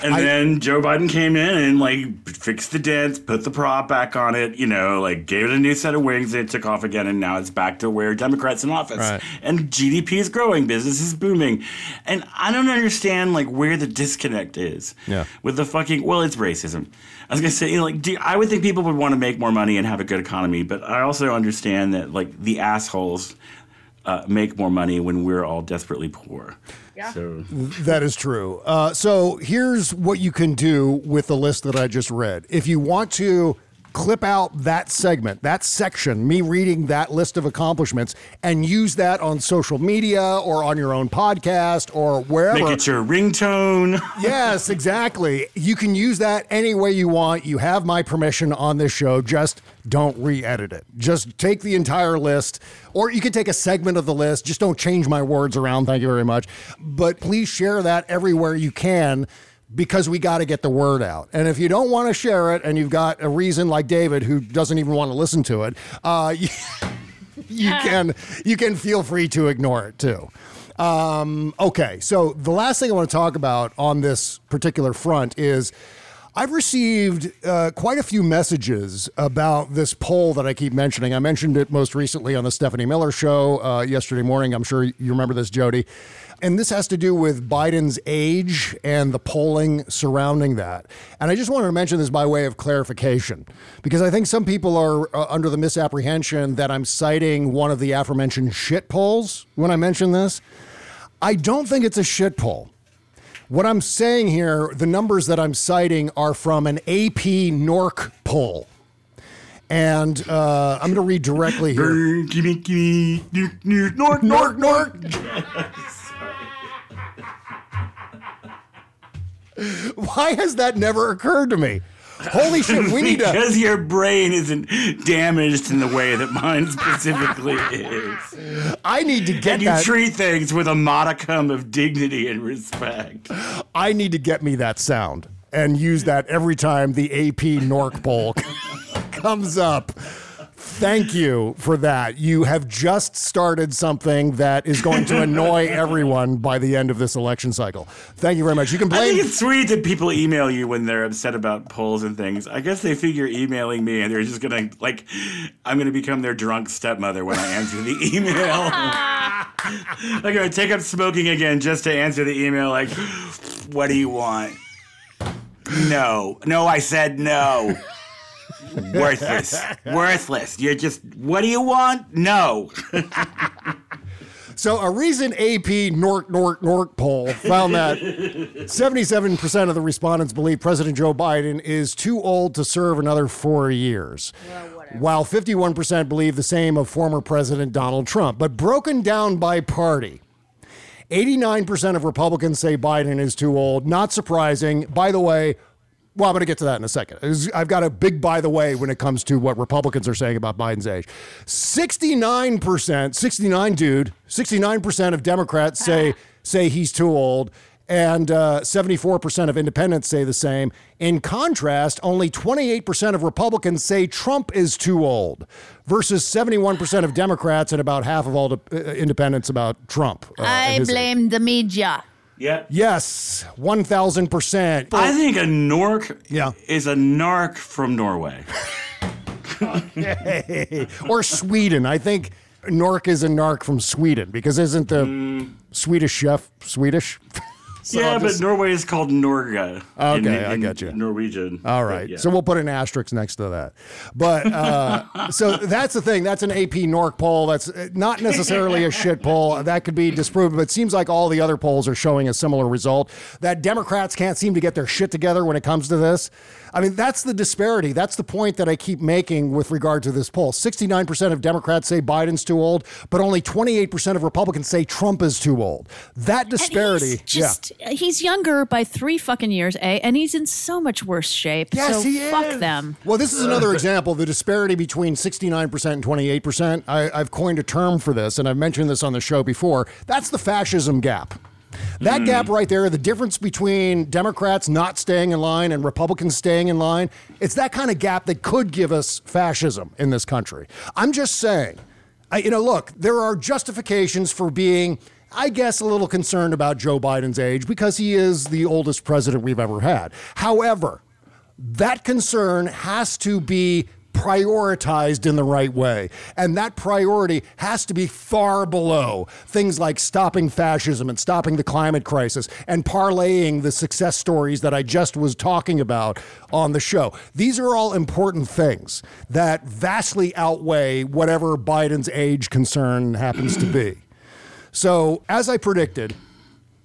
And I- then Joe Biden came in and like fixed the dents, put the prop back on it, you know, like gave it a new set of wings and it took off again and now it's back to where Democrats in office. Right. And GDP is growing, business is booming. And I don't understand like where the disconnect is Yeah. with the fucking well, it's racism. I was gonna say, you know, like, do, I would think people would want to make more money and have a good economy, but I also understand that like the assholes uh, make more money when we're all desperately poor. Yeah. So That is true. Uh, so here's what you can do with the list that I just read. If you want to clip out that segment, that section, me reading that list of accomplishments, and use that on social media or on your own podcast or wherever. Make it your ringtone. <laughs> yes, exactly. You can use that any way you want. You have my permission on this show. Just don't re edit it. Just take the entire list, or you can take a segment of the list. Just don't change my words around. Thank you very much. But please share that everywhere you can because we got to get the word out. And if you don't want to share it and you've got a reason like David who doesn't even want to listen to it, uh, you, <laughs> you can you can feel free to ignore it too. Um, okay, so the last thing I want to talk about on this particular front is I've received uh, quite a few messages about this poll that I keep mentioning. I mentioned it most recently on the Stephanie Miller show uh, yesterday morning. I'm sure you remember this, Jody. And this has to do with Biden's age and the polling surrounding that. And I just wanted to mention this by way of clarification, because I think some people are uh, under the misapprehension that I'm citing one of the aforementioned shit polls when I mention this. I don't think it's a shit poll. What I'm saying here, the numbers that I'm citing are from an AP NORC poll. And uh, I'm going to read directly here. Nork, Nork, Nork. <laughs> <laughs> Why has that never occurred to me? Holy shit, we need to. Because your brain isn't damaged in the way that mine specifically <laughs> is. I need to get and you that. treat things with a modicum of dignity and respect. I need to get me that sound and use that every time the AP NORC poll <laughs> comes up. Thank you for that. You have just started something that is going to annoy <laughs> everyone by the end of this election cycle. Thank you very much. You can I blame. think it's sweet that people email you when they're upset about polls and things. I guess they figure emailing me and they're just gonna like, I'm gonna become their drunk stepmother when I answer the <laughs> email. <laughs> I'm gonna take up smoking again just to answer the email. Like, what do you want? No, no, I said no. Worthless, worthless. You're just. What do you want? No. <laughs> So, a recent AP Nork Nork Nork poll found that 77% of the respondents believe President Joe Biden is too old to serve another four years, while 51% believe the same of former President Donald Trump. But broken down by party, 89% of Republicans say Biden is too old. Not surprising. By the way, well, I'm going to get to that in a second. I've got a big by the way when it comes to what Republicans are saying about Biden's age. 69%, 69 dude, 69% of Democrats say say he's too old and uh, 74% of independents say the same. In contrast, only 28% of Republicans say Trump is too old versus 71% of Democrats and about half of all de- uh, independents about Trump. uh, I his age. blame the media. Yeah. Yes, 1000%. I think a Nork Yeah. is a narc from Norway. or Sweden. I think Nork is a narc from Sweden because isn't the Mm. Swedish chef Swedish? <laughs> So yeah, I'll but Norway is called Norga. Okay, in- I got you. Norwegian. All right. But yeah. So we'll put an asterisk next to that. But uh, <laughs> so that's the thing. That's an AP NORC poll. That's uh, not necessarily a shit poll. That could be disproven, but it seems like all the other polls are showing a similar result that Democrats can't seem to get their shit together when it comes to this. I mean, that's the disparity. That's the point that I keep making with regard to this poll. 69% of Democrats say Biden's too old, but only 28% of Republicans say Trump is too old. That disparity. He's just he's younger by three fucking years, A, and he's in so much worse shape. Yes, so he is. fuck them. Well, this is another example the disparity between 69% and 28%. I, I've coined a term for this, and I've mentioned this on the show before. That's the fascism gap. That gap hmm. right there, the difference between Democrats not staying in line and Republicans staying in line, it's that kind of gap that could give us fascism in this country. I'm just saying, I, you know, look, there are justifications for being, I guess, a little concerned about Joe Biden's age because he is the oldest president we've ever had. However, that concern has to be prioritized in the right way. And that priority has to be far below things like stopping fascism and stopping the climate crisis and parlaying the success stories that I just was talking about on the show. These are all important things that vastly outweigh whatever Biden's age concern happens to be. So, as I predicted,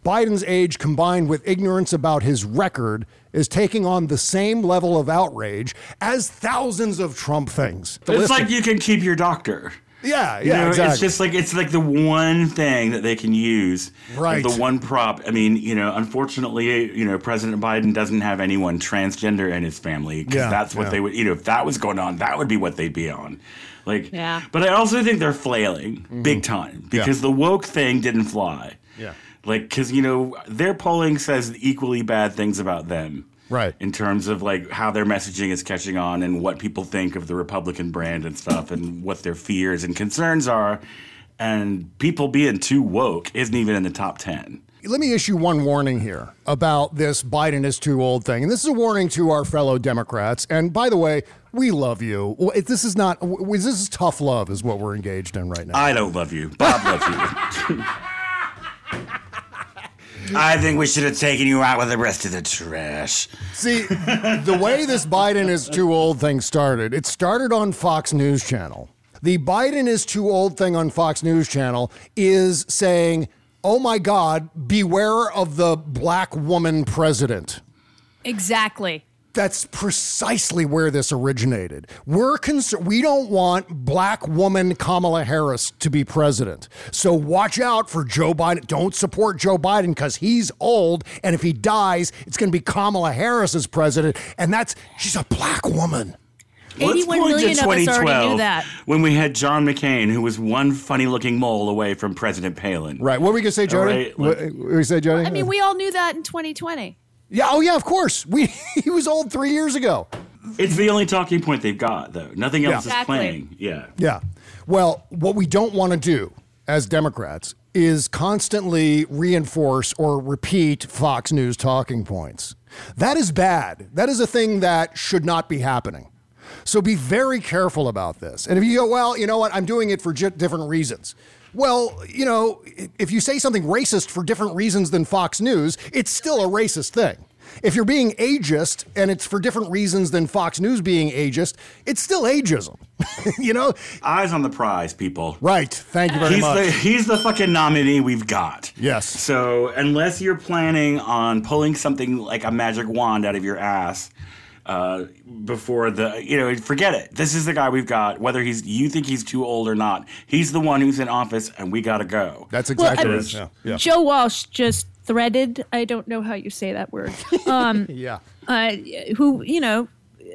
Biden's age combined with ignorance about his record is taking on the same level of outrage as thousands of Trump things. The It's like of- you can keep your doctor. yeah, You yeah, know, exactly. It's just like it's like the one thing that they can use. Right. The one prop. I mean, you know, unfortunately, you know, President Biden doesn't have anyone transgender in his family because Yeah, that's what yeah. they would. You know, if that was going on, that would be what they'd be on. Like, Yeah. But I also think they're flailing mm-hmm. big time because the woke thing didn't fly. Yeah. Like, because you know, their polling says equally bad things about them. Right. In terms of like how their messaging is catching on and what people think of the Republican brand and stuff and what their fears and concerns are. And people being too woke isn't even in the top 10. Let me issue one warning here about this Biden is too old thing. And this is a warning to our fellow Democrats. And by the way, we love you. This is not, this is tough love, is what we're engaged in right now. I don't love you. Bob loves you. <laughs> I think we should have taken you out with the rest of the trash. See, the way this Biden is too old thing started, it started on Fox News Channel. The Biden is too old thing on Fox News Channel is saying, oh my God, beware of the black woman president. Exactly. That's precisely where this originated. We're concerned. We don't want black woman Kamala Harris to be president. So watch out for Joe Biden. Don't support Joe Biden because he's old, and if he dies, it's going to be Kamala Harris as president, and that's she's a black woman. Let's 81 point to million of us already knew 2012, that. When we had John McCain, who was one funny looking mole away from President Palin. Right. What were we going to say, Jody? right, what, like- what were we say, Jody? I mean, we all knew that in 2020. yeah. Oh, yeah. Of course. We <laughs> he was old three years ago. It's the only talking point they've got, though. Nothing else Yeah. is Exactly. playing. Yeah. Yeah. Well, what we don't want to do as Democrats is constantly reinforce or repeat Fox News talking points. That is bad. That is a thing that should not be happening. So be very careful about this. And if you go, well, you know what, I'm doing it for j- different reasons. Well, you know, if you say something racist for different reasons than Fox News, it's still a racist thing. If you're being ageist and it's for different reasons than Fox News being ageist, it's still ageism. <laughs> you know? Eyes on the prize, people. Right. Thank you very he's much. The, he's the fucking nominee we've got. Yes. So unless you're planning on pulling something like a magic wand out of your ass uh, before the, you know, forget it. This is the guy we've got. Whether he's you think he's too old or not, he's the one who's in office, and we got to go. That's Well, exactly and it. Yeah. Yeah. Joe Walsh just threaded, I don't know how you say that word, um, <laughs> yeah. uh, who, you know,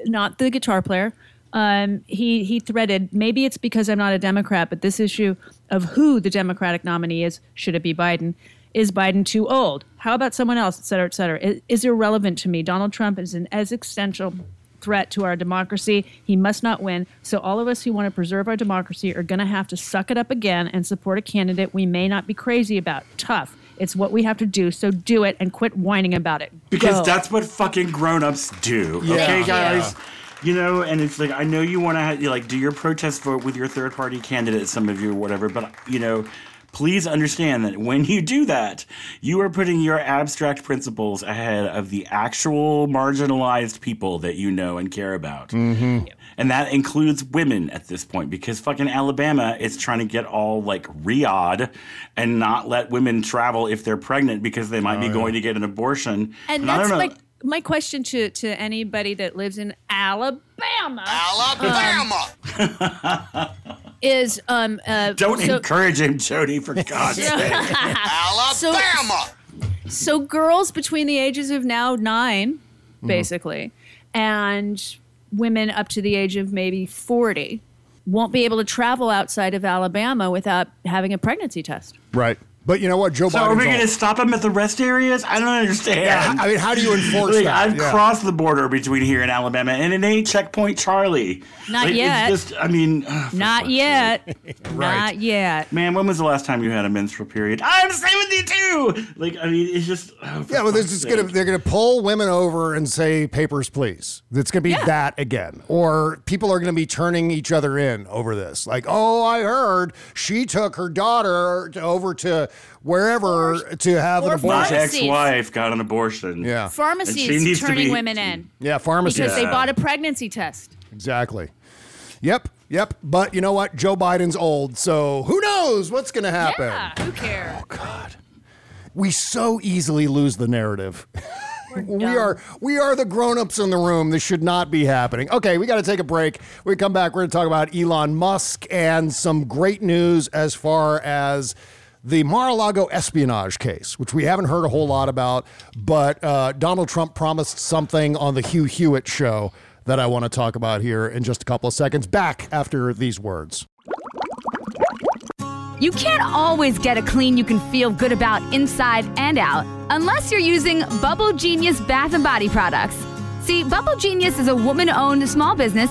not the guitar player. Um, he he threaded. Maybe it's because I'm not a Democrat, but this issue of who the Democratic nominee is, should it be Biden? Is Biden too old? How about someone else, et cetera, et cetera? Is, is irrelevant to me. Donald Trump is an existential threat to our democracy. He must not win. So all of us who want to preserve our democracy are going to have to suck it up again and support a candidate we may not be crazy about. Tough. It's what we have to do. So do it and quit whining about it. Because Go. that's what fucking grown-ups do. Yeah. Okay, Yeah. guys. You know, and it's like I know you want to you like do your protest vote with your third-party candidate, some of you or whatever, but you know, please understand that when you do that, you are putting your abstract principles ahead of the actual marginalized people that you know and care about. Mm-hmm. And that includes women at this point because fucking Alabama is trying to get all like Riyadh and not let women travel if they're pregnant because they might be going to get an abortion. And I that's don't my my question to to anybody that lives in Alabama. Alabama. <laughs> Is um uh Don't so, encourage him, Jody, for God's <laughs> sake. Alabama. so girls between the ages of now 9 basically and women up to the age of maybe 40 won't be able to travel outside of Alabama without having a pregnancy test. Right. But you know what? Joe So Biden's are we going to stop him at the rest areas? I don't understand. Yeah, I mean, how do you enforce Like, that? I've Yeah. crossed the border between here and Alabama, and it ain't checkpoint Charlie. Not Like, yet. It's just, I mean, ugh, Not fuck's yet. <laughs> sake. Not yet. Man, when was the last time you had a menstrual period? I'm 72. Like, I mean, it's just. oh, Yeah, well, they're just gonna they're gonna pull women over and say papers, please. It's gonna be that again, or people are gonna be turning each other in over this. Like, oh, I heard she took her daughter to, over to wherever to have an or My abortion. pharmacies. ex-wife got an abortion. Yeah, And she needs Pharmacies to turning be- women in yeah, pharmacies because they bought a pregnancy test. Exactly. Yep, yep. But you know what? Joe Biden's old, so who knows what's gonna happen? Yeah, who cares? Oh God, we so easily lose the narrative. <laughs> we are we are the grown-ups in the room. This should not be happening. Okay, we got to take a break. When we come back, we're going to talk about Elon Musk and some great news as far as the Mar-a-Lago espionage case, which we haven't heard a whole lot about, but uh, Donald Trump promised something on the Hugh Hewitt show that I want to talk about here in just a couple of seconds. Back after these words. You can't always get a clean you can feel good about inside and out unless you're using Bubble Genius bath and body products. See, Bubble Genius is a woman owned small business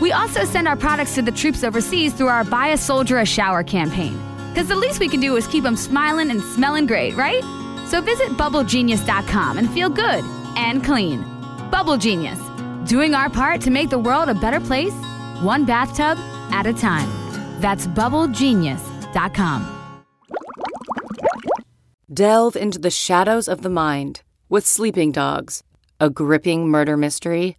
We also send our products to the troops overseas through our Buy a Soldier a Shower campaign. Because the least we can do is keep them smiling and smelling great, right? So visit bubblegenius.com and feel good and clean. Bubble Genius, doing our part to make the world a better place, one bathtub at a time. That's bubblegenius.com. Delve into the shadows of the mind with Sleeping Dogs, a gripping murder mystery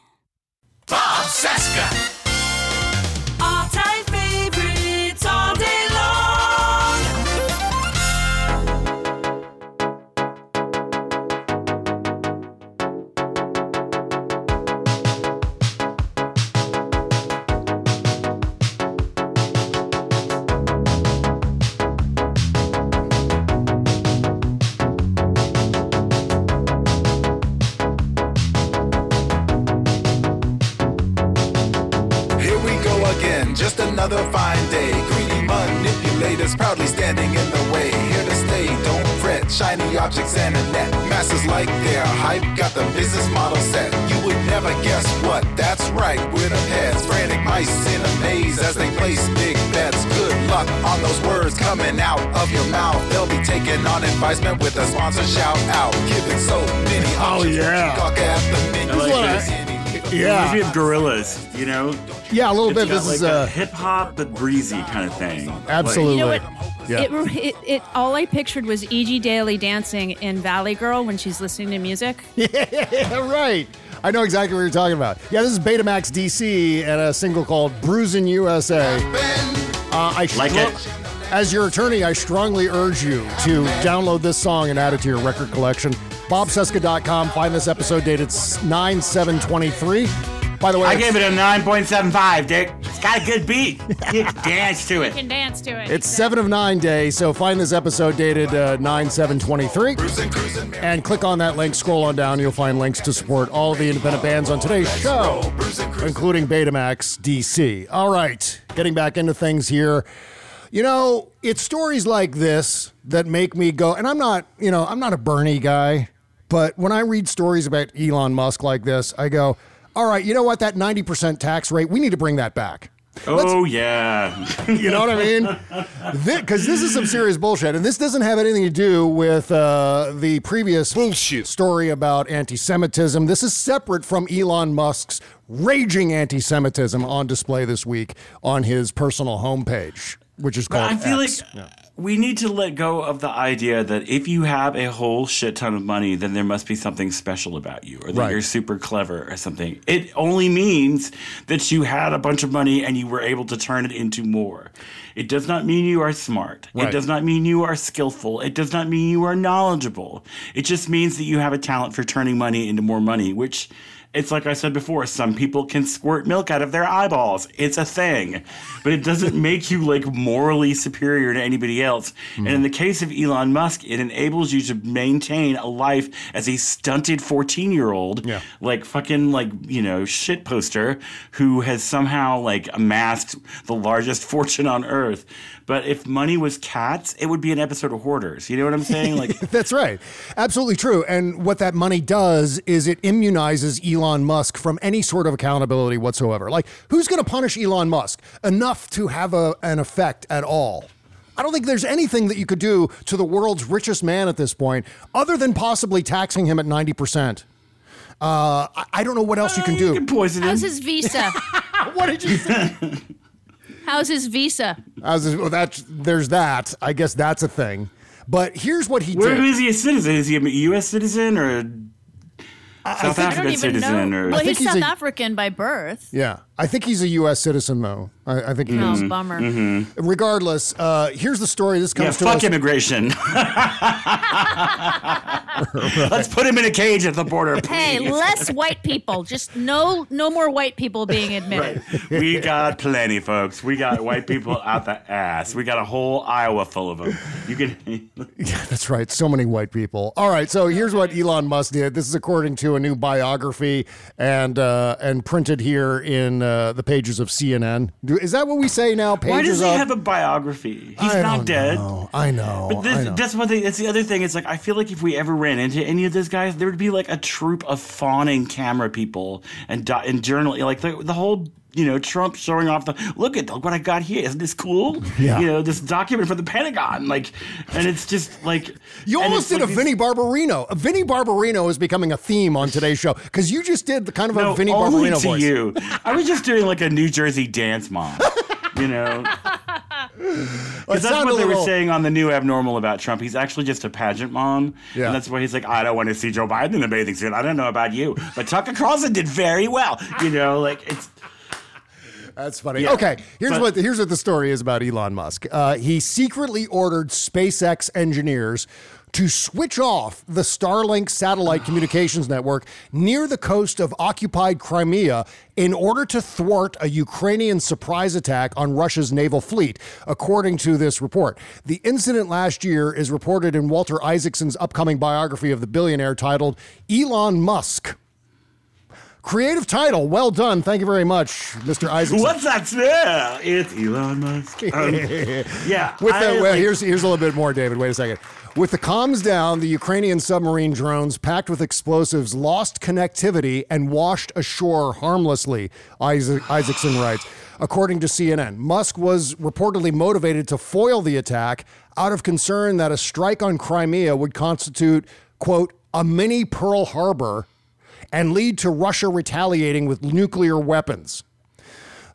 Bob Cesca. Another fine day. Greedy manipulators proudly standing in the way. Here to stay, don't fret. Shiny objects and a net. Masses like their hype, got the business model set. You would never guess what, that's right, we're the heads. Frantic mice in a maze as they place big bets. Good luck on those words coming out of your mouth. They'll be taking on advisement with a sponsor shout out. Giving so many Oh, yeah. Gawk at the menu. I like this. Yeah. Reminds me of Gorillaz, you know? Yeah, a little It's bit. got This like is, a uh, hip hop but breezy kind of thing. Absolutely. You know what? Yeah. It, it, it, all I pictured was E.G. Daily dancing in Valley Girl when she's listening to music. <laughs> yeah, right. I know exactly what you're talking about. Yeah, this is Betamax DC and a single called Bruising USA. Uh, I Like stro- it? As your attorney, I strongly urge you to download this song and add it to your record collection. BobCesca.com. Find this episode dated 9 7 23. By the way, I gave it a 9.75, Dick. It's got a good beat. <laughs> You can dance to it. You can dance to it. It's seven of nine day, so find this episode dated uh, nine seven twenty three, and click on that link. Scroll on down, you'll find links to support all of the independent bands on today's show, including Betamax DC. All right, getting back into things here. You know, it's stories like this that make me go, and I'm not, you know, I'm not a Bernie guy, but when I read stories about Elon Musk like this, I go, all right, you know what? That 90% tax rate, we need to bring that back. Oh, yeah. <laughs> You know what I mean? Because this, is some serious bullshit, and this doesn't have anything to do with uh, the previous bullshit story about anti-Semitism. This is separate from Elon Musk's raging anti-Semitism on display this week on his personal homepage, which is called I feel X. like we need to let go of the idea that if you have a whole shit ton of money, then there must be something special about you or that Right. you're super clever or something. It only means that you had a bunch of money and you were able to turn it into more. It does not mean you are smart. Right. It does not mean you are skillful. It does not mean you are knowledgeable. It just means that you have a talent for turning money into more money, which it's like I said before, some people can squirt milk out of their eyeballs. It's a thing. But it doesn't <laughs> make you like morally superior to anybody else. And in hmm. the case of Elon Musk, it enables you to maintain a life as a stunted 14 year old, like fucking like, you know, shit poster who has somehow like amassed the largest fortune on earth. But if money was cats, it would be an episode of Hoarders. You know what I'm saying? Like <laughs> That's right. Absolutely true. And what that money does is it immunizes Elon Musk from any sort of accountability whatsoever. Like, who's going to punish Elon Musk enough to have a, an effect at all? I don't think there's anything that you could do to the world's richest man at this point other than possibly taxing him at 90%. Uh, I, I don't know what else you can do. You can poison How's his visa? <laughs> what did you say? <laughs> How's his visa? As well, that's, there's that. I guess that's a thing. But here's what he Where did. is he a citizen? Is he a U.S. citizen or a South I don't African even citizen? know. Or Well, he's he's South a- African by birth. Yeah, I think he's a U.S. citizen, though. I, I think he Oh, is. bummer. Regardless, uh, here's the story. This yeah, comes to fuck us. immigration. <laughs> Let's put him in a cage at the border. <laughs> Hey, less white people. Just no, no more white people being admitted. we got plenty, folks. We got white people out the ass. We got a whole Iowa full of them. You can. Yeah, that's right. So many white people. All right. So here's what Elon Musk did. This is according to a new biography and uh, and printed here in uh, Uh, the pages of CNN. Is that what we say now? Pages Why does he of? have a biography? He's I not dead. know. I know. But this, I know. that's one thing. That's the other thing. It's like I feel like if we ever ran into any of those guys, there would be like a troop of fawning camera people and and journal like the, the whole. You know, Trump showing off the look at what I got here. Isn't this cool? Yeah. You know, this document from the Pentagon. Like, and it's just like You almost did a like these- Vinnie Barbarino. A Vinnie Barbarino is becoming a theme on today's show because you just did the kind of a No, Vinnie only Barbarino to voice. you. I was just doing like a New Jersey dance mom. You know, <laughs> because that's what they were saying on the new abnormal about Trump. He's actually just a pageant mom, Yeah. and that's why he's like, I don't want to see Joe Biden in a bathing suit. I don't know about you, but Tucker Carlson did very well. You know, like it's That's funny. Yeah. Okay, here's But- what here's what the story is about Elon Musk. Uh, he secretly ordered SpaceX engineers to switch off the Starlink satellite <sighs> communications network near the coast of occupied Crimea in order to thwart a Ukrainian surprise attack on Russia's naval fleet, according to this report. The incident last year is reported in Walter Isaacson's upcoming biography of the billionaire titled Elon Musk. Creative title. Well done. Thank you very much, Mr. Isaacson. what's that smell? It's Elon Musk. <laughs> Um, yeah, <laughs> With I, the, well, here's here's a little bit more, David. Wait a second. With the comms down, the Ukrainian submarine drones packed with explosives lost connectivity and washed ashore harmlessly. Isaac, Isaacson writes. According to CNN, Musk was reportedly motivated to foil the attack out of concern that a strike on Crimea would constitute, quote, a mini Pearl Harbor and lead to Russia retaliating with nuclear weapons.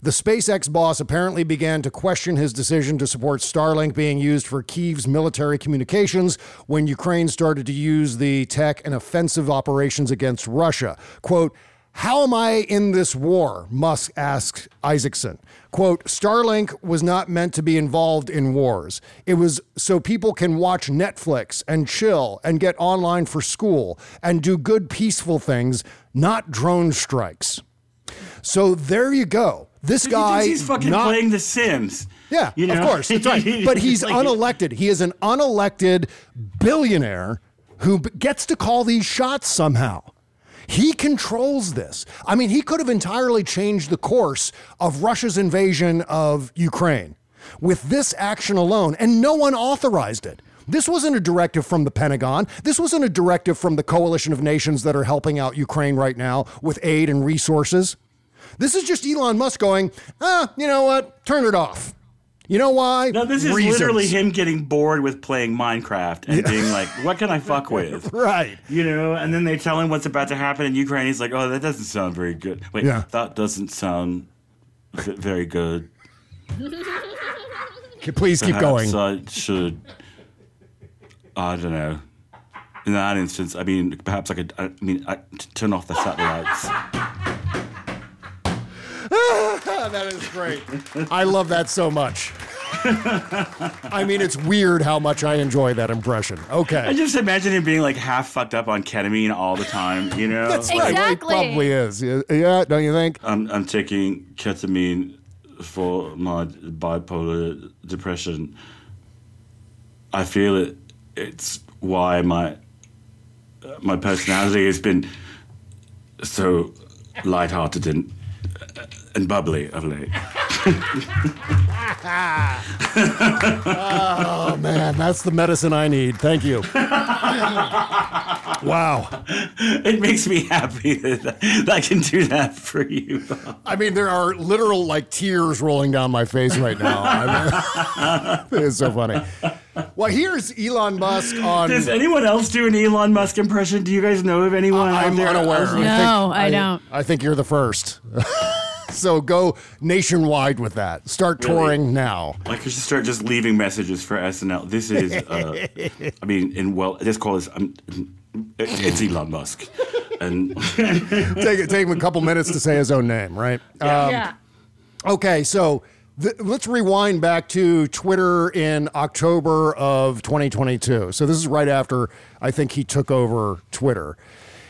The SpaceX boss apparently began to question his decision to support Starlink being used for Kyiv's military communications when Ukraine started to use the tech in offensive operations against Russia. Quote, how am I in this war? Musk asked Isaacson. Quote, Starlink was not meant to be involved in wars. It was so people can watch Netflix and chill and get online for school and do good, peaceful things, not drone strikes. So there you go. This guy he's fucking not- playing The Sims. Yeah, You of course, that's right. <laughs> But he's Like- unelected. He is an unelected billionaire who gets to call these shots somehow. He controls this. I mean, he could have entirely changed the course of Russia's invasion of Ukraine with this action alone, and no one authorized it. This wasn't a directive from the Pentagon. This wasn't a directive from the coalition of nations that are helping out Ukraine right now with aid and resources. This is just Elon Musk going, ah, you know what? Turn it off. You know why? No, this is Reasons. literally him getting bored with playing Minecraft and being like, "What can I <laughs> fuck with?" Right. You know, and then they tell him what's about to happen in Ukraine. He's like, "Oh, that doesn't sound very good." Wait, Yeah. that doesn't sound very good. Please keep Perhaps going. I should. I don't know. In that instance, I mean, perhaps I could. I mean, I, t- turn off the satellites. <laughs> that is great. I love that so much. I mean, it's weird how much I enjoy that impression. Okay. I just imagine him being like half fucked up on ketamine all the time. You know, That's right. Well, he probably is. Yeah, yeah, don't you think? I'm, I'm taking ketamine for my bipolar depression. I feel it. It's why my my personality has been so lighthearted and and bubbly of late. <laughs> oh man, that's the medicine I need. Thank you. <laughs> wow. It makes me happy that, that I can do that for you. I mean, there are literal like tears rolling down my face right now. I mean, <laughs> it's so funny. Well, here's Elon Musk on. Does anyone else do an Elon Musk impression? Do you guys know of anyone? out I'm there? unaware. I No, I don't. I think you're the first. So go nationwide with that. Start Really? touring now. Like, we should start just leaving messages for SNL. This is, uh, I mean, in well, this call is, um, it's Elon Musk. And <laughs> take it, take him a couple minutes to say his own name, right? Um, yeah. Okay, so th- let's rewind back to Twitter in October of 2022. So this is right after I think he took over Twitter.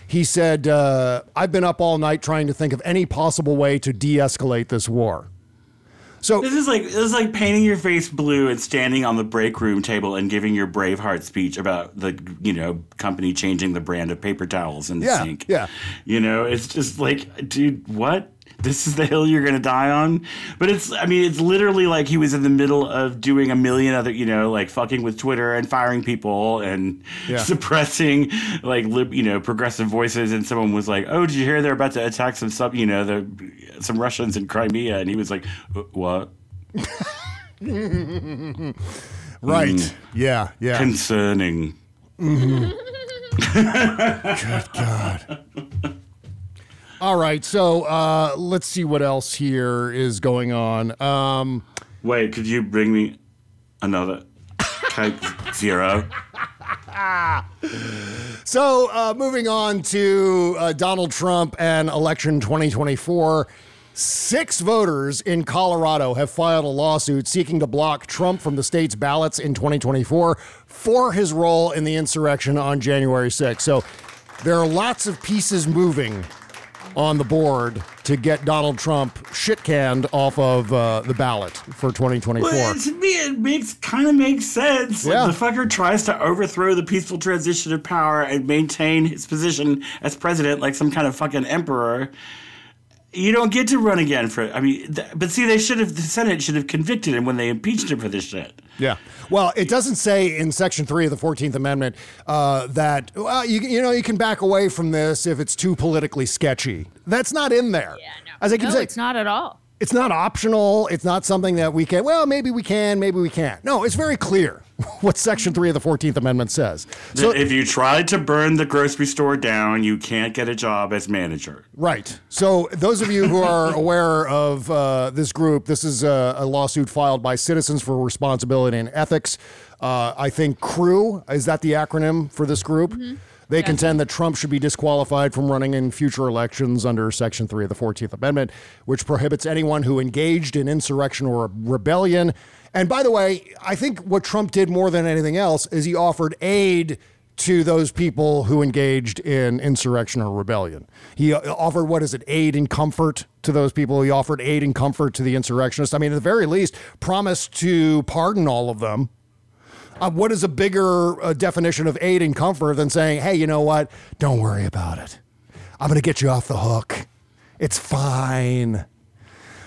He said, uh, I've been up all night trying to think of any possible way to de escalate this war. So this is like this is like painting your face blue and standing on the break room table and giving your Braveheart speech about the you know company changing the brand of paper towels in the Yeah, sink. yeah. You know, it's just like, dude, what? This is the hill you're gonna die on. But it's, I mean, it's literally like he was in the middle of doing a million other, you know, like fucking with Twitter and firing people and Yeah. <laughs> suppressing like lib, you know, progressive voices. And someone was like, "Oh, did you hear they're about to attack some sub, you know, the some Russians in Crimea?" And he was like, "Uh, "What?" <laughs> right. Yeah, yeah. Concerning. Mhm. <laughs> Good God. All right, so uh, let's see what else here is going on. Um, Wait, could you bring me another Coke Zero? So, uh, moving on to uh, Donald Trump and election 2024. Six voters in Colorado have filed a lawsuit seeking to block Trump from the state's ballots in 2024 for his role in the insurrection on January 6th. So, there are lots of pieces moving on the board to get Donald Trump shit canned off of uh, the ballot for 2024. Well, to me, it makes kind of makes sense. Yeah. the fucker tries to overthrow the peaceful transition of power and maintain his position as president, like some kind of fucking emperor. You don't get to run again for. I mean, th- but see, they should have. The Senate should have convicted him when they impeached him for this shit. Yeah. Well, it doesn't say in Section 3 of the 14th Amendment uh, that, well, you, you know, you can back away from this if it's too politically sketchy. That's not in there. Yeah, no. As I can no, say, it's not at all. it's not optional. It's not something that we can, well, maybe we can, maybe we can't. No, it's very clear <laughs> what Section 3 of the 14th Amendment says. So, if you try to burn the grocery store down, you can't get a job as manager. Right. So, those of you who are <laughs> aware of uh, this group, this is a, a lawsuit filed by Citizens for Responsibility and Ethics. Uh, I think CREW, is that the acronym for this group? They contend that Trump should be disqualified from running in future elections under Section 3 of the 14th Amendment, which prohibits anyone who engaged in insurrection or rebellion. And by the way, I think what Trump did more than anything else is he offered aid to those people who engaged in insurrection or rebellion. He uh, offered, what is it, aid and comfort to those people. He offered aid and comfort to the insurrectionists. I mean, at the very least, promised to pardon all of them. Uh, what is a bigger uh, definition of aid and comfort than saying, hey, you know what? Don't worry about it. I'm going to get you off the hook. It's fine.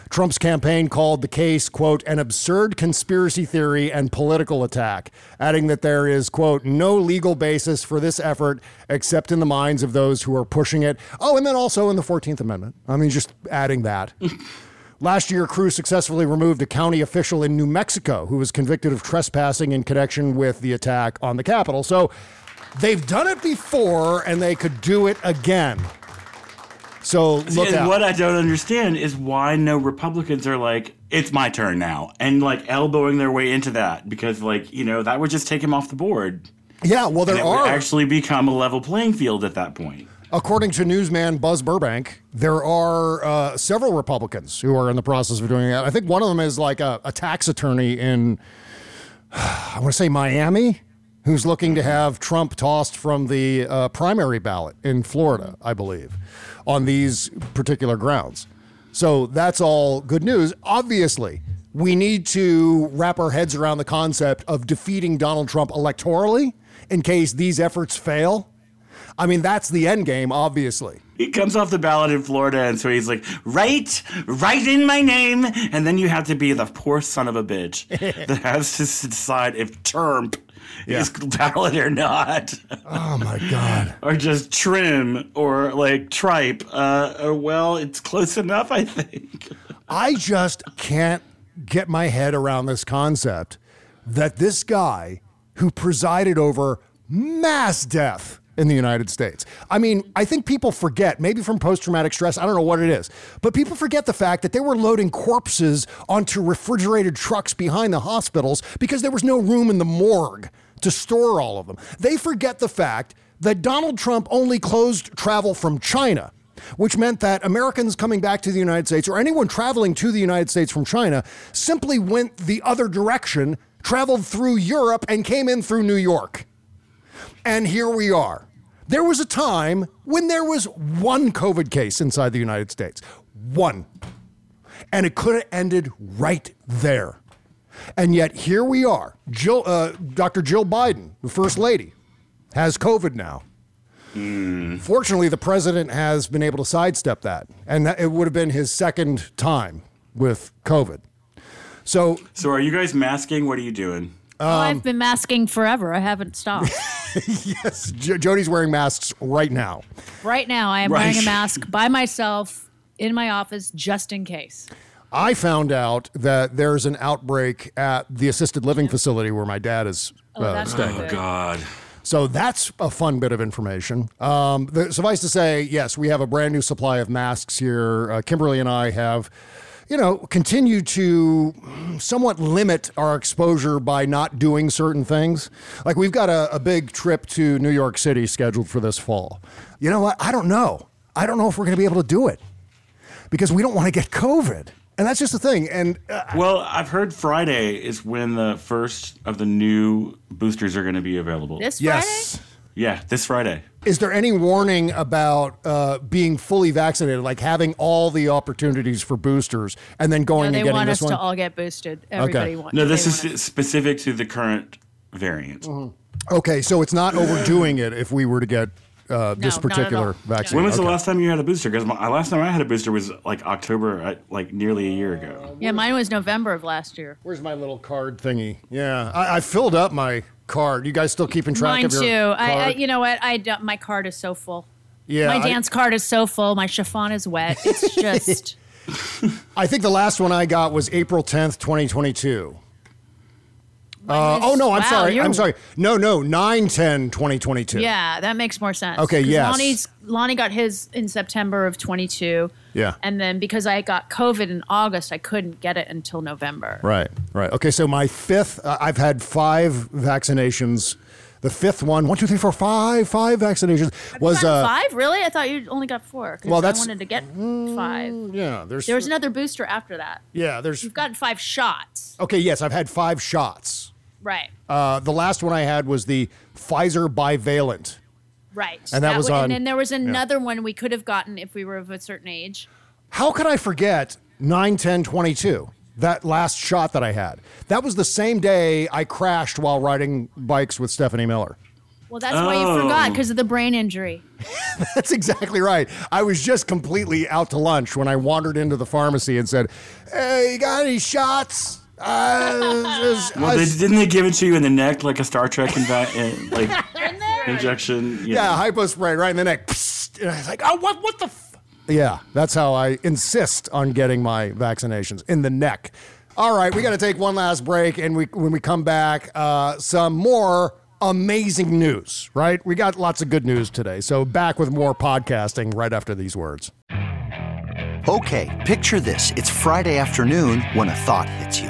Trump's campaign called the case, quote, an absurd conspiracy theory and political attack, adding that there is, quote, no legal basis for this effort except in the minds of those who are pushing it. Oh, and then also in the 14th Amendment. I mean, just adding that. <laughs> Last year, CREW successfully removed a county official in New Mexico who was convicted of trespassing in connection with the attack on the Capitol. So they've done it before and they could do it again. So look and out. what I don't understand is why no Republicans are like, it's my turn now, and like elbowing their way into that because, like, you know, that would just take him off the board. yeah, well, there are actually become a level playing field at that point. According to newsman Buzz Burbank, there are uh, several Republicans who are in the process of doing that. I think one of them is like a, a tax attorney in, <sighs> I want to say Miami, who's looking to have Trump tossed from the uh, primary ballot in Florida, I believe, on these particular grounds. So that's all good news. Obviously, we need to wrap our heads around the concept of defeating Donald Trump electorally in case these efforts fail. I mean, that's the end game, obviously. He comes off the ballot in Florida, and so he's like, "Write, write in my name," and then you have to be the poor son of a bitch <laughs> that has to decide if Trump is valid or not. Oh my god! <laughs> or just trim or like tripe. Uh, uh, well, it's close enough, I think. <laughs> I just can't get my head around this concept that this guy who presided over mass death in the United States. I mean, I think people forget, maybe from post traumatic stress, I don't know what it is, but people forget the fact that they were loading corpses onto refrigerated trucks behind the hospitals because there was no room in the morgue to store all of them. They forget the fact that Donald Trump only closed travel from China which meant that Americans coming back to the United States or anyone traveling to the United States from China simply went the other direction, traveled through Europe, and came in through New York. And here we are. There was a time when there was one COVID case inside the United States. One. And it could have ended right there. And yet here we are. Jill, uh, Dr. Jill Biden, the first lady, has COVID now. Fortunately, the president has been able to sidestep that, and that- it would have been his second time with COVID. So, So, are you guys masking? What are you doing? oh, I've been masking forever. I haven't stopped. <laughs> yes, J- Jody's wearing masks right now. right now, I am Right. wearing a mask by myself in my office just in case. I found out that there's an outbreak at the assisted living facility where my dad is Oh, uh, that's staying. not good. God. So that's a fun bit of information. Um, the, suffice to say, yes, we have a brand new supply of masks here. Uh, Kimberly and I have, you know, continued to somewhat limit our exposure by not doing certain things. Like we've got a, a big trip to New York City scheduled for this fall. You know what? I don't know. I don't know if we're going to be able to do it because we don't want to get COVID. And that's just the thing. And uh, Well, I've heard Friday is when the first of the new boosters are going to be available. This Friday? yes. Yeah, this Friday. Is there any warning about uh, being fully vaccinated, like having all the opportunities for boosters and then going No, they and getting want this us to all get boosted. Everybody wants. No, this is want specific to the current variant. okay, so it's not overdoing it if we were to get uh, this No, particular vaccine. When was the last time you had a booster? Because my last time I had a booster was like October, uh, like nearly a year ago. Yeah, mine was November of last year. Where's my little card thingy? Yeah, I, I filled up my card. You guys still keeping track Mine of your too. I, I, card? you know what? I my card is so full. Yeah, my I- dance card is so full. My chiffon is wet. It's <laughs> just. I think the last one I got was April 10th, 2022. Uh, oh no, I'm wow, sorry. you're- I'm sorry. No, no, 9 10 2022. Yeah, that makes more sense. Okay, 'Cause yes. Lonnie's Lonnie got his in September of 22. Yeah. And then because I got COVID in August, I couldn't get it until November. Right, right. Okay, so my fifth, uh, I've had five vaccinations. The fifth one, one, two, three, four, five, five vaccinations was uh, five? Really? I thought you only got four. 'cause Well, that's- I wanted to get five. yeah. There's There was another booster after that. yeah. There's You've gotten five shots. okay. Yes, I've had five shots. Right. Uh, the last one I had was the Pfizer bivalent. Right. And that was wa- on- And then there was yeah. another one we could have gotten if we were of a certain age. How could I forget 9 10 22? That last shot that I had. That was the same day I crashed while riding bikes with Stephanie Miller. Well, that's why you Oh. forgot because of the brain injury. <laughs> That's exactly right. I was just completely out to lunch when I wandered into the pharmacy and said, Hey, you got any shots? Uh, just- Well, they, didn't they give it to you in the neck like a Star Trek inva- uh, like <laughs> injection? yeah, know? hypo spray right in the neck. Psst. And I was like, oh, what, what the? F-? Yeah, that's how I insist on getting my vaccinations in the neck. All right, we got to take one last break, and we when we come back, uh, some more amazing news. Right, we got lots of good news today. So back with more podcasting right after these words. Okay, picture this. It's Friday afternoon when a thought hits you.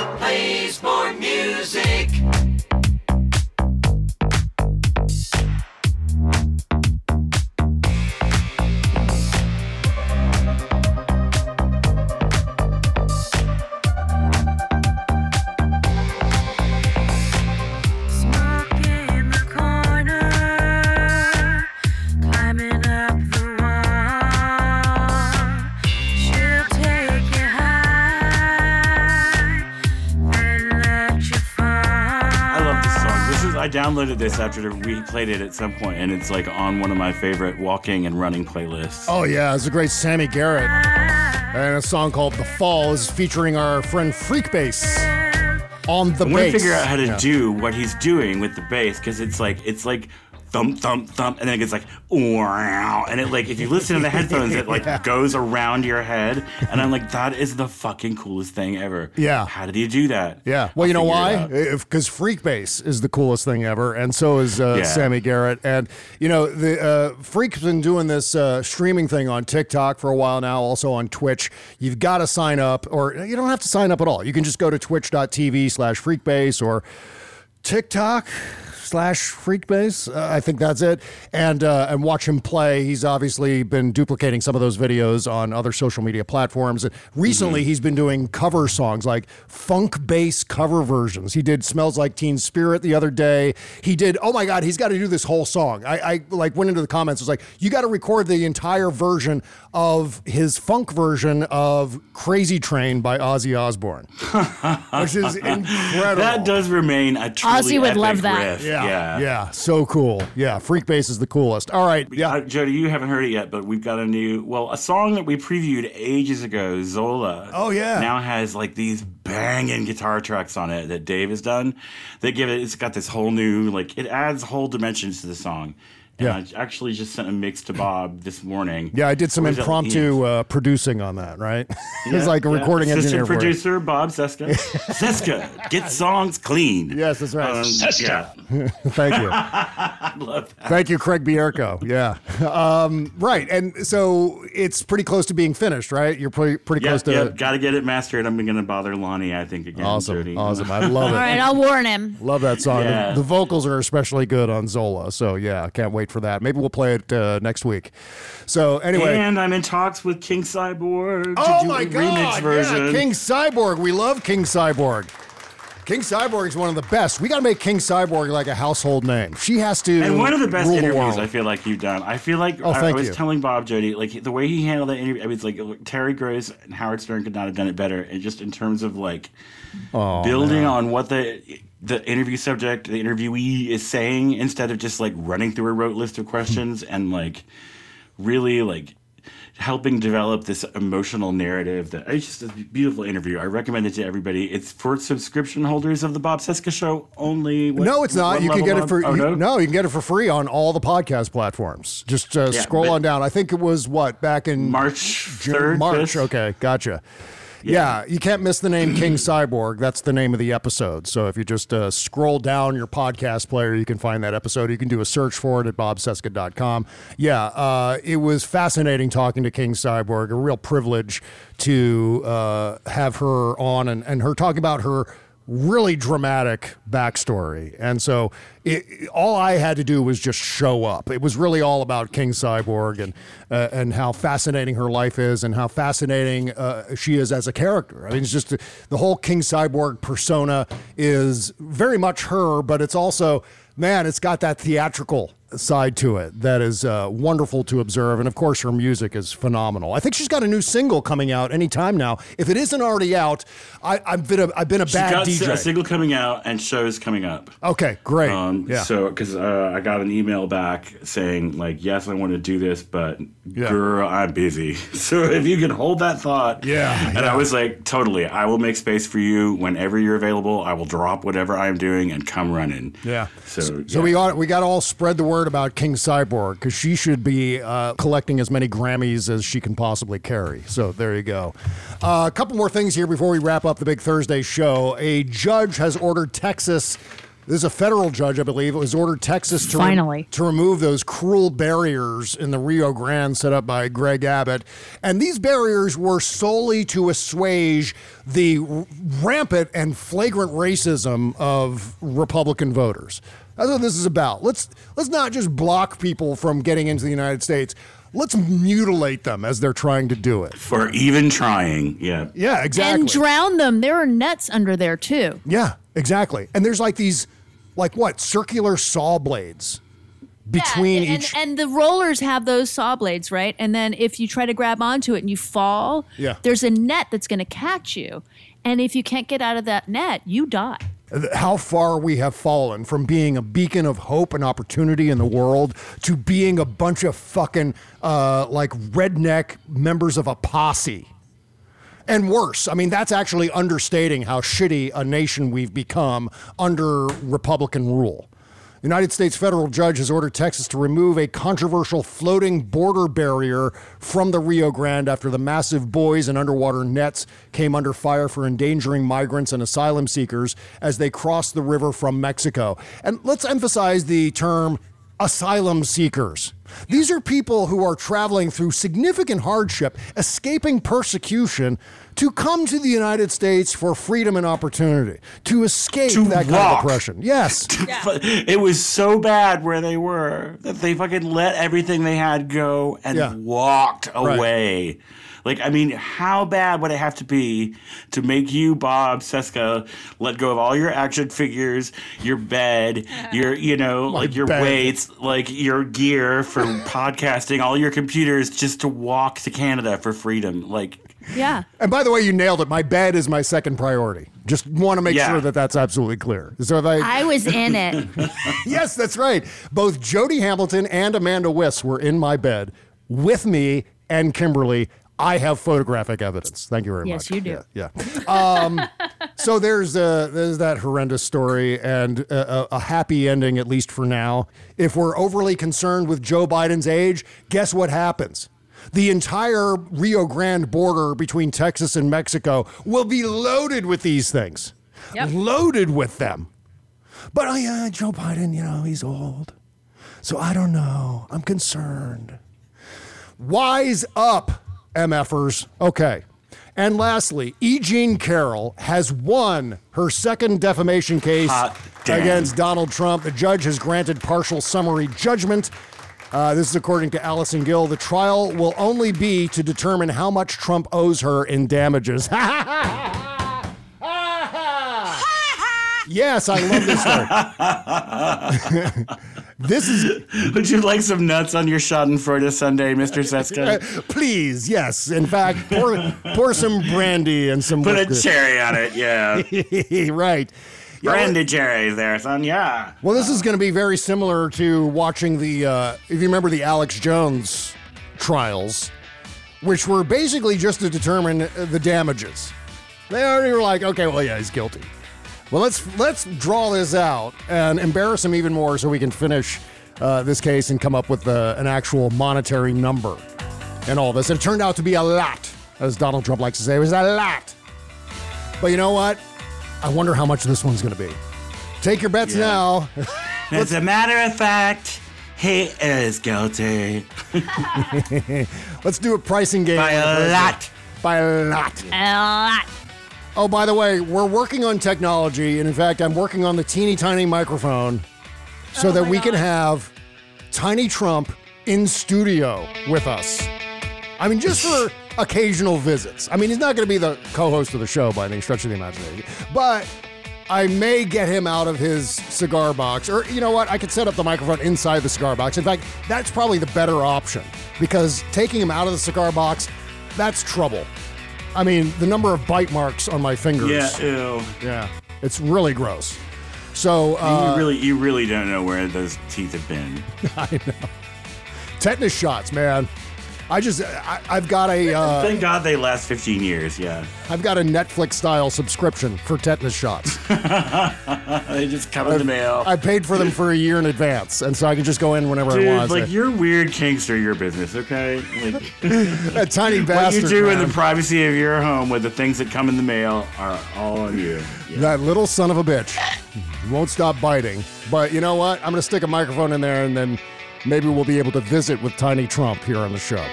downloaded this after we played it at some point, and it's like on one of my favorite walking and running playlists. Oh yeah, it's a great Sammi Garett. And a song called The Fall is featuring our friend Freakbass on the I want bass. to figure out how to Yeah. do what he's doing with the bass because it's like it's like thump thump thump, and then it gets like wow, and it like if you listen to the headphones, it like <laughs> Yeah. goes around your head, and I'm like that is the fucking coolest thing ever. Yeah. How did you do that? Yeah. Well, you know I'll why? Because Freakbass is the coolest thing ever, and so is uh, Yeah. Sammi Garett. And you know, the uh, Freak's been doing this uh, streaming thing on TikTok for a while now, also on Twitch. You've got to sign up, or you don't have to sign up at all. You can just go to twitch.tv/slash Freakbass or TikTok slash Freakbass. Uh, I think that's it. And uh, and watch him play. He's obviously been duplicating some of those videos on other social media platforms. And recently, he's been doing cover songs like funk bass cover versions. He did "Smells Like Teen Spirit" the other day. He did. Oh my God, he's got to do this whole song. I, I like went into the comments. Was like, you got to record the entire version of his funk version of "Crazy Train" by Ozzy Osbourne, which is <laughs> incredible. That does remain a truly Ozzy would epic love that. riff. Yeah, yeah. yeah, so cool. Yeah, Freakbass is the coolest. All right, yeah. Uh, Jody, you haven't heard it yet, but we've got a new, well, a song that we previewed ages ago, Zola. Oh, yeah. Now has like these banging guitar tracks on it that Dave has done that give it, it's got this whole new, like, it adds whole dimensions to the song. And Yeah. I actually just sent a mix to Bob this morning. Yeah, I did some Or is impromptu uh, producing on that. Right, <laughs> Yeah, it's like a yeah. recording Assistant engineer. for producer Bob Cesca. <laughs> Cesca, get songs clean. Yes, that's right. Um, Cesca. yeah. <laughs> Thank you. I love that. Thank you, Craig Bierko. Yeah. Um, right. And so it's pretty close to being finished, right? You're pretty, pretty Yeah, close to yeah, got to get it mastered. I'm going to bother Lonnie, I think, again. Awesome. Jody. Awesome. I love it. All right, I'll warn him. Love that song. The- The, vocals are especially good on Zola. So, yeah, can't wait for that. Maybe we'll play it uh, next week. So, anyway. And I'm in talks with King Cyborg to Oh do my a God! remix version. Yeah, King Cyborg. We love King Cyborg. King Cyborg is one of the best. We got to make King Cyborg like a household name. She has to. and one of the best interviews world. I feel like you've done. I feel like Oh, I, I was you. telling Bob Jody, like the way he handled that interview. I mean, it's like, Terry Gross and Howard Stern could not have done it better. And just in terms of like Oh, building man. on what the the interview subject, the interviewee is saying, instead of just like running through a rote list of questions and like really like helping develop this emotional narrative that it's just a beautiful interview. I recommend it to everybody. It's for subscription holders of the Bob Cesca show only. What- no, it's not. You can get it for oh, you- no? no, you can get it for free on all the podcast platforms. Just uh, Yeah, scroll on down. I think it was what back in March 3rd, March. 5th? Okay, gotcha. Yeah. you can't miss the name <clears throat> King Cyborg. That's the name of the episode. So if you just uh, scroll down your podcast player, you can find that episode. You can do a search for it at bobcesca.com. Yeah, uh, it was fascinating talking to King Cyborg. A real privilege to uh, have her on and, and her talking about her really dramatic backstory. And so it, all I had to do was just show up. It was really all about King Cyborg and uh, and how fascinating her life is and how fascinating uh, she is as a character. I mean, it's just the whole King Cyborg persona is very much her, but it's also man, it's got that theatrical side to it that is uh, wonderful to observe. And of course, her music is phenomenal. I think she's got a new single coming out anytime now. If it isn't already out, I, I've been a, I've been a She's bad got DJ. a single coming out and shows coming up. Okay, great. Um, yeah. So, because uh, I got an email back saying, like, yes, I want to do this, but Yeah. girl, I'm busy. <laughs> So if you can hold that thought. Yeah, And yeah. I was like, totally. I will make space for you whenever you're available. I will drop whatever I'm doing and come running. Yeah. So, So yeah. we got we got to all spread the word about King Cyborg because she should be uh, collecting as many Grammys as she can possibly carry. So there you go. Uh, a couple more things here before we wrap up the big Thursday show. A judge has ordered Texas. This is a federal judge, I believe. It was ordered Texas to Finally. to remove those cruel barriers in the Rio Grande set up by Greg Abbott. And these barriers were solely to assuage the rampant and flagrant racism of Republican voters. That's what this is about. Let's let's not just block people from getting into the United States. Let's mutilate them as they're trying to do it. For even trying. Yeah. Yeah, exactly. And drown them. There are nets under there too. Yeah, exactly. And there's like these, like what, circular saw blades between and, each. and the rollers have those saw blades, right? And then if you try to grab onto it and you fall, Yeah. there's a net that's going to catch you. And if you can't get out of that net, you die. How far we have fallen from being a beacon of hope and opportunity in the world to being a bunch of fucking uh, like redneck members of a posse. And worse, I mean, that's actually understating how shitty a nation we've become under Republican rule. United States federal judge has ordered Texas to remove a controversial floating border barrier from the Rio Grande after the massive buoys and underwater nets came under fire for endangering migrants and asylum seekers as they crossed the river from Mexico. And let's emphasize the term asylum seekers. These are people who are traveling through significant hardship, escaping persecution to come to the United States for freedom and opportunity, to escape To that kind of oppression. Yes. <laughs> It was so bad where they were that they fucking let everything they had go and Yeah. walked Right. away. Like, I mean, how bad would it have to be to make you, Bob Cesca, let go of all your action figures, your bed, your, you know, like your bed. weights, like your gear for <laughs> podcasting, all your computers, just to walk to Canada for freedom? Like, Yeah. And by the way, you nailed it. My bed is my second priority. Just want to make Yeah. sure that that's absolutely clear. So if I, I was in it. <laughs> yes, that's right. Both Jody Hamilton and Amanda Wiss were in my bed with me and Kimberly. I have photographic evidence. Thank you very Yes, much. Yes, you do. Yeah. yeah. Um, <laughs> so there's uh, there's that horrendous story and a, a, a happy ending at least for now. If we're overly concerned with Joe Biden's age, guess what happens? The entire Rio Grande border between Texas and Mexico will be loaded with these things. Loaded with them. But oh yeah, Joe Biden, you know, he's old. So I don't know. I'm concerned. Wise up, MFers. Okay. And lastly, E. Jean Carroll has won her second defamation case against Donald Trump. The judge has granted partial summary judgment. Uh, this is according to Allison Gill. The trial will only be to determine how much Trump owes her in damages. <laughs> yes, I love this story. <laughs> this is would you like some nuts on your Schadenfreude Sunday, Mr. Cesca? Uh, please, yes. In fact, pour, pour some brandy and some Put a cherry on it, yeah. <laughs> right. Yeah, Brandy cherries there, son, yeah. Well, this is going to be very similar to watching the, uh, if you remember the Alex Jones trials, which were basically just to determine the damages. They already were like, okay, well, yeah, he's guilty. Well, let's let's draw this out and embarrass him even more, so we can finish uh, this case and come up with uh, an actual monetary number and all this. And it turned out to be a lot, as Donald Trump likes to say, it was a lot. But you know what? I wonder how much this one's going to be. Take your bets Yeah. now. <laughs> As a matter of fact, he is guilty. <laughs> Let's do a pricing game. By a lot. By a lot. A lot. Oh, by the way, we're working on technology, and in fact, I'm working on the teeny tiny microphone so Oh that my we can have Tiny Trump in studio with us. I mean, just for occasional visits. I mean, he's not going to be the co-host of the show by any stretch of the imagination, but I may get him out of his cigar box, or you know what? I could set up the microphone inside the cigar box. In fact, that's probably the better option because taking him out of the cigar box, that's trouble. I mean, the number of bite marks on my fingers. Yeah, ew. Yeah, it's really gross. So uh, you really, you really don't know where those teeth have been. <laughs> I know. Tetanus shots, man. I just, I, I've got a, uh, Thank God they last 15 years. Yeah, I've got a Netflix style subscription for tetanus shots. <laughs> they just come in the mail. I paid for them for a year in advance, and so I can just go in whenever Dude, I want. like your weird kinks are your business, okay? Like <laughs> that tiny bastard. <laughs> what you do in the privacy of your home with the things that come in the mail are all on you. That little son of a bitch won't stop biting. But you know what? I'm going to stick a microphone in there, and then maybe we'll be able to visit with Tiny Trump here on the show.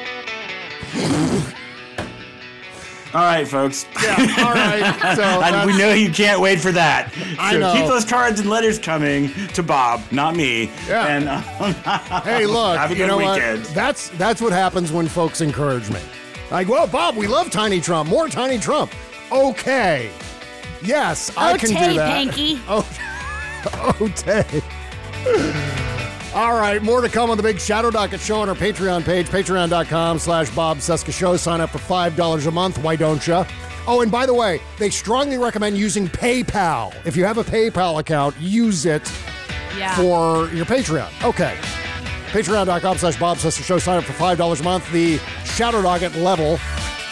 All right, folks. Yeah, all right. <laughs> So and we know you can't wait for that. I so know. keep those cards and letters coming to Bob, not me. Yeah. And um, <laughs> hey, look, have a you good know weekend. what? That's that's what happens when folks encourage me. Like, well, Bob, we love Tiny Trump. More Tiny Trump. Okay. Yes, I can Okay, do that. Panky. Oh, <laughs> okay. All right, more to come on the big Shadow Docket show on our Patreon page, patreon.com slash Bob Cesca Show. Sign up for $5 a month. Why don't you? Oh, and by the way, they strongly recommend using PayPal. If you have a PayPal account, use it Yeah. for your Patreon. Okay. Patreon.com slash Bob Cesca Show. Sign up for $5 a month. The Shadow Docket level.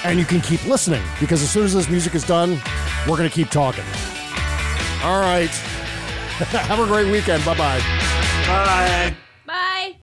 And you can keep listening because as soon as this music is done, we're going to keep talking. All right. <laughs> Have a great weekend. Bye. Bye.